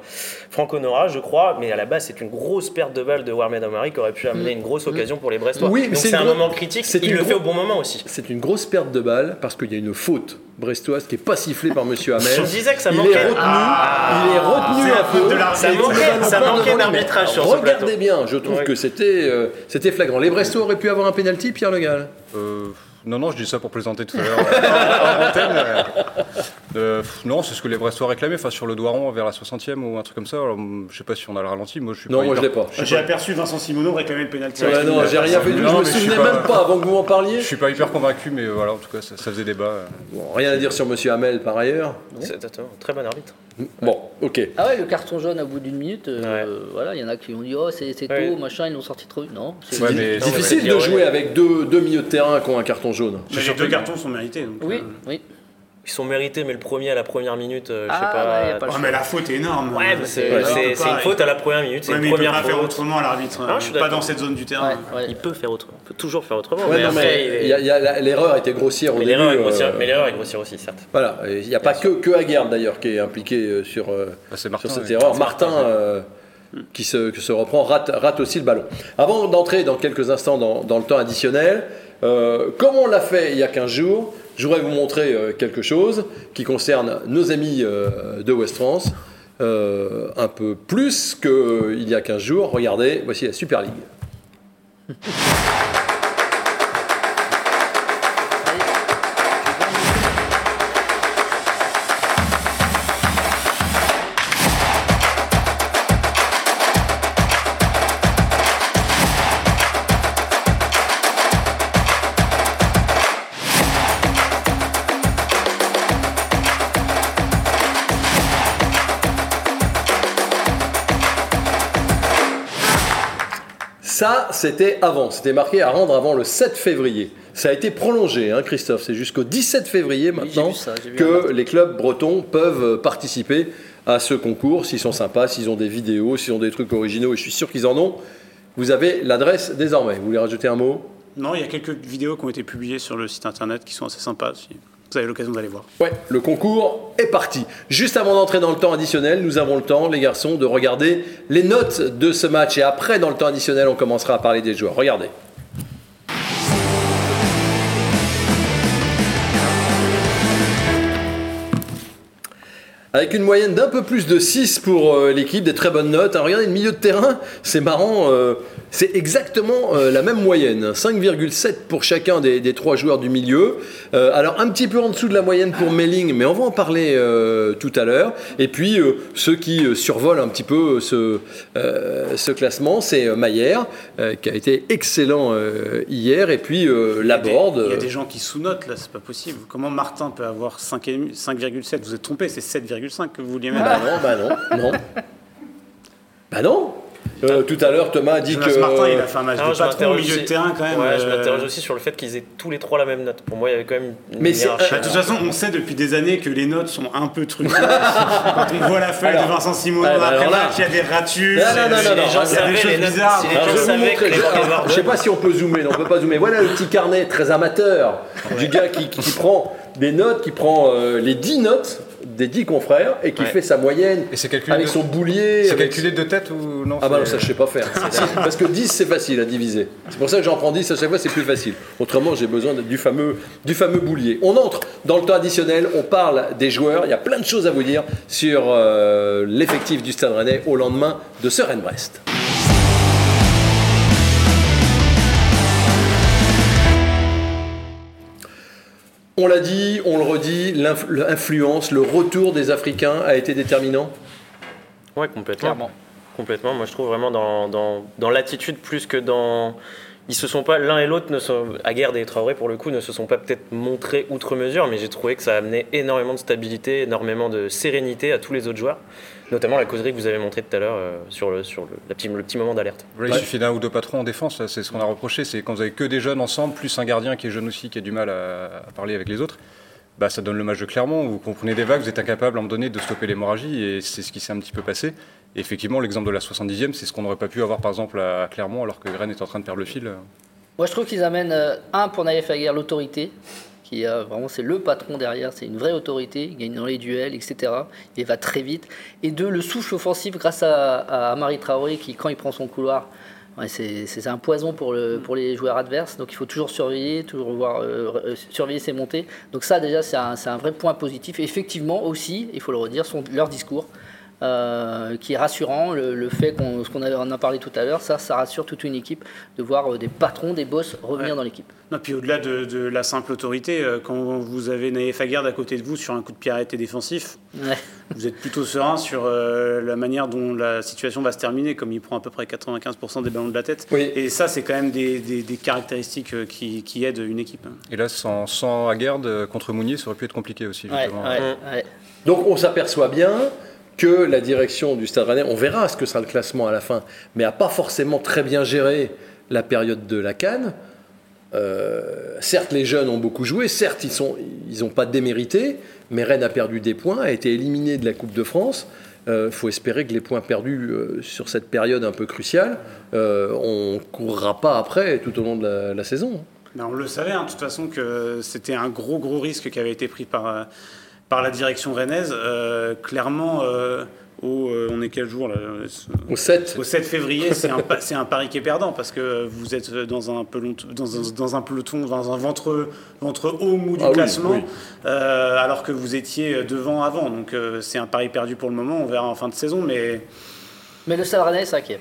[SPEAKER 3] Franck Honora, je crois. Mais à la base, c'est une grosse perte de balle de Warmed Omari qui aurait pu amener une grosse occasion pour les Brestois.
[SPEAKER 1] Oui, mais c'est
[SPEAKER 3] un moment critique. Il le fait au bon moment aussi.
[SPEAKER 1] c'est une grosse perte de balle, parce qu'il y a une faute brestoise qui n'est pas sifflée par Monsieur Hamel. (laughs)
[SPEAKER 3] Je disais que ça
[SPEAKER 1] il
[SPEAKER 3] manquait.
[SPEAKER 1] est retenu, il est retenu
[SPEAKER 5] la faute
[SPEAKER 1] peu.
[SPEAKER 5] de l'arbitre.
[SPEAKER 3] Ça manquait- d'arbitrage sur ce
[SPEAKER 1] Regardez bien, je trouve
[SPEAKER 3] Ouais.
[SPEAKER 1] que c'était euh, c'était flagrant. Les Brestois auraient pu avoir un penalty, Pierre Le Gall.
[SPEAKER 4] Euh, non, non, je dis ça pour plaisanter tout à l'heure. (laughs) euh, non, c'est ce que les Brestois réclamaient, enfin, sur le Doiron vers la 60e ou un truc comme ça. Alors, je sais pas si on a le ralenti. Moi, je suis
[SPEAKER 1] Non,
[SPEAKER 4] pas
[SPEAKER 1] moi je l'ai pas.
[SPEAKER 5] J'ai aperçu Vincent Simoneau réclamer le pénalty.
[SPEAKER 1] Ouais, non, j'ai rien fait du tout. Je me souvenais
[SPEAKER 4] pas-
[SPEAKER 1] même pas avant que vous m'en parliez.
[SPEAKER 4] Je suis pas hyper convaincu, mais euh, voilà, en tout cas, ça, ça faisait débat.
[SPEAKER 1] Bon, rien à dire sur Monsieur Hamel par ailleurs.
[SPEAKER 3] C'est exactement. Très bon arbitre.
[SPEAKER 1] Bon, ok.
[SPEAKER 2] Ah ouais, le carton jaune à bout d'une minute, euh,
[SPEAKER 3] Ouais.
[SPEAKER 2] voilà, il y en a qui ont dit oh c'est
[SPEAKER 3] Ouais.
[SPEAKER 2] tôt, machin, ils l'ont sorti trop. Non, c'est
[SPEAKER 4] Ouais, mais-
[SPEAKER 3] Non, mais
[SPEAKER 1] Difficile de jouer avec deux, deux milieux de terrain qui ont un carton jaune.
[SPEAKER 5] Mais les deux cartons sont mérités. donc,
[SPEAKER 2] Oui,
[SPEAKER 5] euh,
[SPEAKER 2] oui.
[SPEAKER 3] Sont mérités, mais le premier à la première minute, euh, je sais
[SPEAKER 2] Ah,
[SPEAKER 3] pas.
[SPEAKER 2] ouais, pas
[SPEAKER 5] Oh, mais la faute est énorme.
[SPEAKER 3] Ouais, mais c'est
[SPEAKER 5] Ouais,
[SPEAKER 3] une faute à la première minute. C'est
[SPEAKER 5] Ouais,
[SPEAKER 3] une
[SPEAKER 5] mais il peut faire autrement l'arbitre.
[SPEAKER 3] Ah, je suis
[SPEAKER 5] pas dans cette zone du terrain.
[SPEAKER 2] Ouais, ouais.
[SPEAKER 3] Il peut faire autrement. Il peut toujours faire autrement.
[SPEAKER 1] Ouais,
[SPEAKER 3] mais
[SPEAKER 1] non,
[SPEAKER 3] après,
[SPEAKER 1] mais
[SPEAKER 3] il est-
[SPEAKER 1] il y a- il y a la- l'erreur était grossière au
[SPEAKER 3] mais
[SPEAKER 1] début.
[SPEAKER 3] l'erreur est
[SPEAKER 1] euh,
[SPEAKER 3] grossière. Mais l'erreur est grossière aussi, certes.
[SPEAKER 1] Voilà, il n'y a pas que, que Aguerd d'ailleurs qui est impliqué sur, euh,
[SPEAKER 4] Bah, c'est Martin,
[SPEAKER 1] sur cette erreur. Martin, euh, qui, se, qui se reprend, rate, rate aussi le ballon. Avant d'entrer dans quelques instants dans, dans le temps additionnel, euh, comme on l'a fait il y a 15 jours, je voudrais vous montrer euh, quelque chose qui concerne nos amis euh, de West France. euh, un peu plus qu'il y a 15 jours. Regardez, voici la Super League. (laughs) Ça, c'était avant. C'était marqué à rendre avant le 7 février. Ça a été prolongé, hein, Christophe. C'est jusqu'au 17 février maintenant
[SPEAKER 2] ça,
[SPEAKER 1] que les clubs bretons peuvent participer à ce concours. S'ils sont sympas, s'ils ont des vidéos, s'ils ont des trucs originaux, et je suis sûr qu'ils en ont. Vous avez l'adresse désormais. Vous voulez rajouter un mot?
[SPEAKER 5] Non, il y a quelques vidéos qui ont été publiées sur le site internet qui sont assez sympas. Si vous avez l'occasion d'aller voir.
[SPEAKER 1] Ouais, le concours est parti. Juste avant d'entrer dans le temps additionnel, nous avons le temps, les garçons, de regarder les notes de ce match. Et après, dans le temps additionnel, on commencera à parler des joueurs. Regardez. Avec une moyenne d'un peu plus de 6 pour euh, l'équipe, des très bonnes notes. Alors, regardez le milieu de terrain, c'est marrant, euh, c'est exactement euh, la même moyenne. 5,7 pour chacun des, des trois joueurs du milieu. Alors un petit peu en dessous de la moyenne pour Melling, mais on va en parler tout à l'heure. Et puis ceux qui survolent un petit peu ce, ce classement, c'est Maillère, qui a été excellent hier, et puis Laborde.
[SPEAKER 5] Il y a des gens qui sous-notent là, c'est pas possible. Comment Martin peut avoir 5,5 5,7 Vous êtes trompé, c'est 7,5 que vous vouliez mettre.
[SPEAKER 1] Bah non, bah non, non. Bah non Euh, Tout à l'heure, Thomas a dit
[SPEAKER 5] Jonas
[SPEAKER 1] que...
[SPEAKER 5] Martin, il a fait un match
[SPEAKER 3] Alors,
[SPEAKER 5] de
[SPEAKER 3] je
[SPEAKER 5] patron au
[SPEAKER 3] m'interroge
[SPEAKER 5] milieu de
[SPEAKER 3] aussi-
[SPEAKER 5] terrain quand même.
[SPEAKER 3] Ouais, je
[SPEAKER 5] euh,
[SPEAKER 3] m'interroge aussi sur le fait qu'ils aient tous les trois la même note. Pour moi, il y avait quand même une
[SPEAKER 1] Mais c'est-.
[SPEAKER 5] Bah, de toute façon, on sait depuis des années que les notes sont un peu truquées. (laughs) Quand on voit la feuille
[SPEAKER 1] Alors,
[SPEAKER 5] de Vincent Simon
[SPEAKER 1] ouais, bah,
[SPEAKER 5] après
[SPEAKER 1] alors là-
[SPEAKER 5] il y a des ratus.
[SPEAKER 1] Non, non, non, non, non,
[SPEAKER 5] il y a des
[SPEAKER 3] les
[SPEAKER 5] choses bizarres.
[SPEAKER 1] je je sais pas si on peut zoomer, non, on peut pas zoomer. Voilà le petit carnet très amateur du gars qui prend des notes, qui prend euh, les 10 notes des 10 confrères et qui
[SPEAKER 3] Ouais.
[SPEAKER 1] fait sa moyenne
[SPEAKER 4] Et calculé,
[SPEAKER 1] avec
[SPEAKER 4] de...
[SPEAKER 1] son boulier.
[SPEAKER 4] c'est
[SPEAKER 1] avec-
[SPEAKER 4] calculé de tête ou non
[SPEAKER 1] Ah bah non, ça je sais pas faire. (laughs) Parce que 10 c'est facile à diviser. C'est pour ça que j'en prends 10 à chaque fois, c'est plus facile. Autrement, j'ai besoin de- du fameux, du fameux boulier. On entre dans le temps additionnel, on parle des joueurs. Il y a plein de choses à vous dire sur euh, l'effectif du Stade Rennais au lendemain de ce Rennes-Brest. On l'a dit, on le redit, l'inf- l'influence, le retour des Africains a été déterminant?
[SPEAKER 3] Ouais, complètement.
[SPEAKER 2] Clairement.
[SPEAKER 3] Complètement. Moi, je trouve vraiment dans, dans, dans l'attitude plus que dans. Ils se sont pas, l'un et l'autre, ne sont, Aguerd et Traoré, pour le coup, ne se sont pas peut-être montrés outre mesure, mais j'ai trouvé que ça a amené énormément de stabilité, énormément de sérénité à tous les autres joueurs, notamment la causerie que vous avez montrée tout à l'heure euh, sur, le, sur le, la petit, le petit moment d'alerte.
[SPEAKER 4] Il suffit d'un ou deux patrons en défense, c'est ce qu'on a reproché, c'est quand vous avez que des jeunes ensemble, plus un gardien qui est jeune aussi, qui a du mal à, à parler avec les autres, bah, ça donne le match de Clermont, où vous comprenez des vagues, vous êtes incapable à un moment donné de stopper l'hémorragie, et c'est ce qui s'est un petit peu passé. Effectivement, l'exemple de la 70e, c'est ce qu'on n'aurait pas pu avoir par exemple à Clermont, alors que Rennes est en train de perdre le fil.
[SPEAKER 2] Moi, je trouve qu'ils amènent, euh, un, pour Naïef Aguirre, l'autorité, qui euh, vraiment, c'est le patron derrière, c'est une vraie autorité, il gagne dans les duels, etc. Il va très vite. Et deux, le souffle offensif grâce à, à Amari Traoré, qui, quand il prend son couloir, c'est un poison pour, le, pour les joueurs adverses. Donc, il faut toujours surveiller, toujours voir, euh, euh, surveiller ses montées. Donc, ça, déjà, c'est un, c'est un vrai point positif. Et effectivement, aussi, il faut le redire, son, leur discours. Euh, qui est rassurant, le, le fait qu'on qu'on a, parlé tout à l'heure, ça, ça rassure toute une équipe de voir euh, des patrons, des boss revenir
[SPEAKER 5] Ouais.
[SPEAKER 2] dans l'équipe.
[SPEAKER 5] Non, puis au-delà de, de la simple autorité, euh, quand vous avez Naïef Aguerd à côté de vous sur un coup de pied arrêté défensif,
[SPEAKER 2] Ouais. (laughs)
[SPEAKER 5] vous êtes plutôt serein sur euh, la manière dont la situation va se terminer, comme il prend à peu près 95% des ballons de la tête.
[SPEAKER 1] Oui.
[SPEAKER 5] Et ça, c'est quand même des, des- des caractéristiques qui, qui aident une équipe. hein.
[SPEAKER 4] Et là, sans, sans Aguerd contre Mounier, ça aurait pu être compliqué aussi.
[SPEAKER 2] Ouais,
[SPEAKER 4] justement.
[SPEAKER 2] ouais,
[SPEAKER 3] Mm.
[SPEAKER 2] ouais.
[SPEAKER 1] Donc on s'aperçoit bien que la direction du Stade Rennais, on verra ce que sera le classement à la fin, mais a pas forcément très bien géré la période de la Cannes. Euh, certes, les jeunes ont beaucoup joué, certes, ils n'ont ils pas démérité, mais Rennes a perdu des points, a été éliminé de la Coupe de France. Il faut espérer que les points perdus euh, sur cette période un peu cruciale, euh, on ne courra pas après tout au long de la, saison.
[SPEAKER 5] Ben, on le savait, hein, de toute façon, que c'était un gros, gros risque qui avait été pris par, euh, par la direction rennaise. Euh, clairement, euh, au, euh, on est quel jour là
[SPEAKER 1] Au 7,
[SPEAKER 5] Au 7 février, c'est un, pa- c'est un pari qui est perdant parce que vous êtes dans un, peloton, dans un, dans un peloton, dans un ventre, ventre haut mou du
[SPEAKER 1] Ah
[SPEAKER 5] classement,
[SPEAKER 1] oui.
[SPEAKER 5] euh, alors que vous étiez devant avant. Donc euh, c'est un pari perdu pour le moment, on verra en fin de saison. Mais
[SPEAKER 2] Mais le Rennais est cinquième.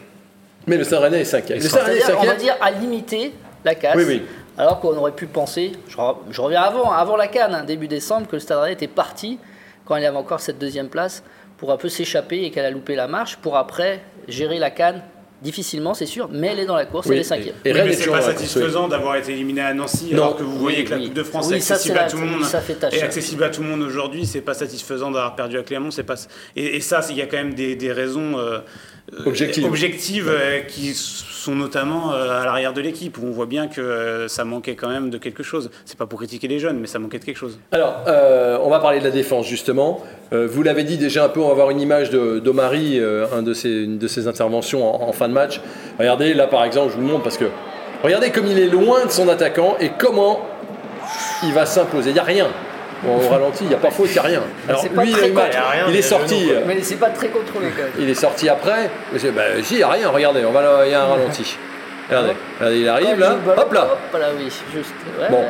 [SPEAKER 1] mais le Rennais est cinquième. Le Rennais est
[SPEAKER 2] C'est-à-dire, on va
[SPEAKER 1] cinquième.
[SPEAKER 2] dire, à limiter la casse.
[SPEAKER 1] Oui, oui.
[SPEAKER 2] Alors qu'on aurait pu penser, je, re- je reviens avant, avant la Cannes, hein, début décembre, que le Stade Rennais était parti, quand il avait encore cette deuxième place, pour un peu s'échapper et qu'elle a loupé la marche, pour après gérer la Cannes difficilement, c'est sûr, mais elle est dans la course,
[SPEAKER 1] Oui,
[SPEAKER 2] elle est cinquième.
[SPEAKER 1] Et
[SPEAKER 5] Oui, mais c'est pas satisfaisant d'avoir été éliminé à Nancy,
[SPEAKER 1] Non.
[SPEAKER 5] alors que vous voyez
[SPEAKER 2] Oui,
[SPEAKER 5] que la
[SPEAKER 2] oui.
[SPEAKER 5] Coupe de France
[SPEAKER 2] Oui,
[SPEAKER 5] est
[SPEAKER 2] ça,
[SPEAKER 5] accessible à tout le monde.
[SPEAKER 2] ça fait tâche.
[SPEAKER 5] est accessible à tout le monde aujourd'hui. C'est pas satisfaisant d'avoir perdu à Clermont. C'est pas et, et ça, il y a quand même des, des raisons euh, euh,
[SPEAKER 1] Objectives.
[SPEAKER 5] objectives, euh, qui sont notamment euh, à l'arrière de l'équipe où on voit bien que euh, ça manquait quand même de quelque chose. C'est pas pour critiquer les jeunes, mais ça manquait de quelque chose.
[SPEAKER 1] Alors, euh, on va parler de la défense justement. Euh, vous l'avez dit déjà un peu, on va avoir une image de- d'Omari, euh, un de ses, une de ses interventions en, en fin de match. Regardez, là par exemple, je vous le montre parce que regardez comme il est loin de son attaquant et comment il va s'imposer. Il n'y a rien. Bon, au ralenti, il n'y a pas faute, il n'y a rien. Alors
[SPEAKER 2] c'est pas
[SPEAKER 1] lui, il,
[SPEAKER 3] y rien,
[SPEAKER 1] est sorti. euh,
[SPEAKER 2] Mais c'est pas très contrôlé quand même.
[SPEAKER 1] il est sorti après. Mais c'est- bah, si, il n'y a rien. Regardez, on va là, il y a un (laughs) ralenti. Regardez, regardez, il arrive là.
[SPEAKER 2] ballon,
[SPEAKER 1] Hop là.
[SPEAKER 2] Hop là, oui, juste. Ouais.
[SPEAKER 1] Bon.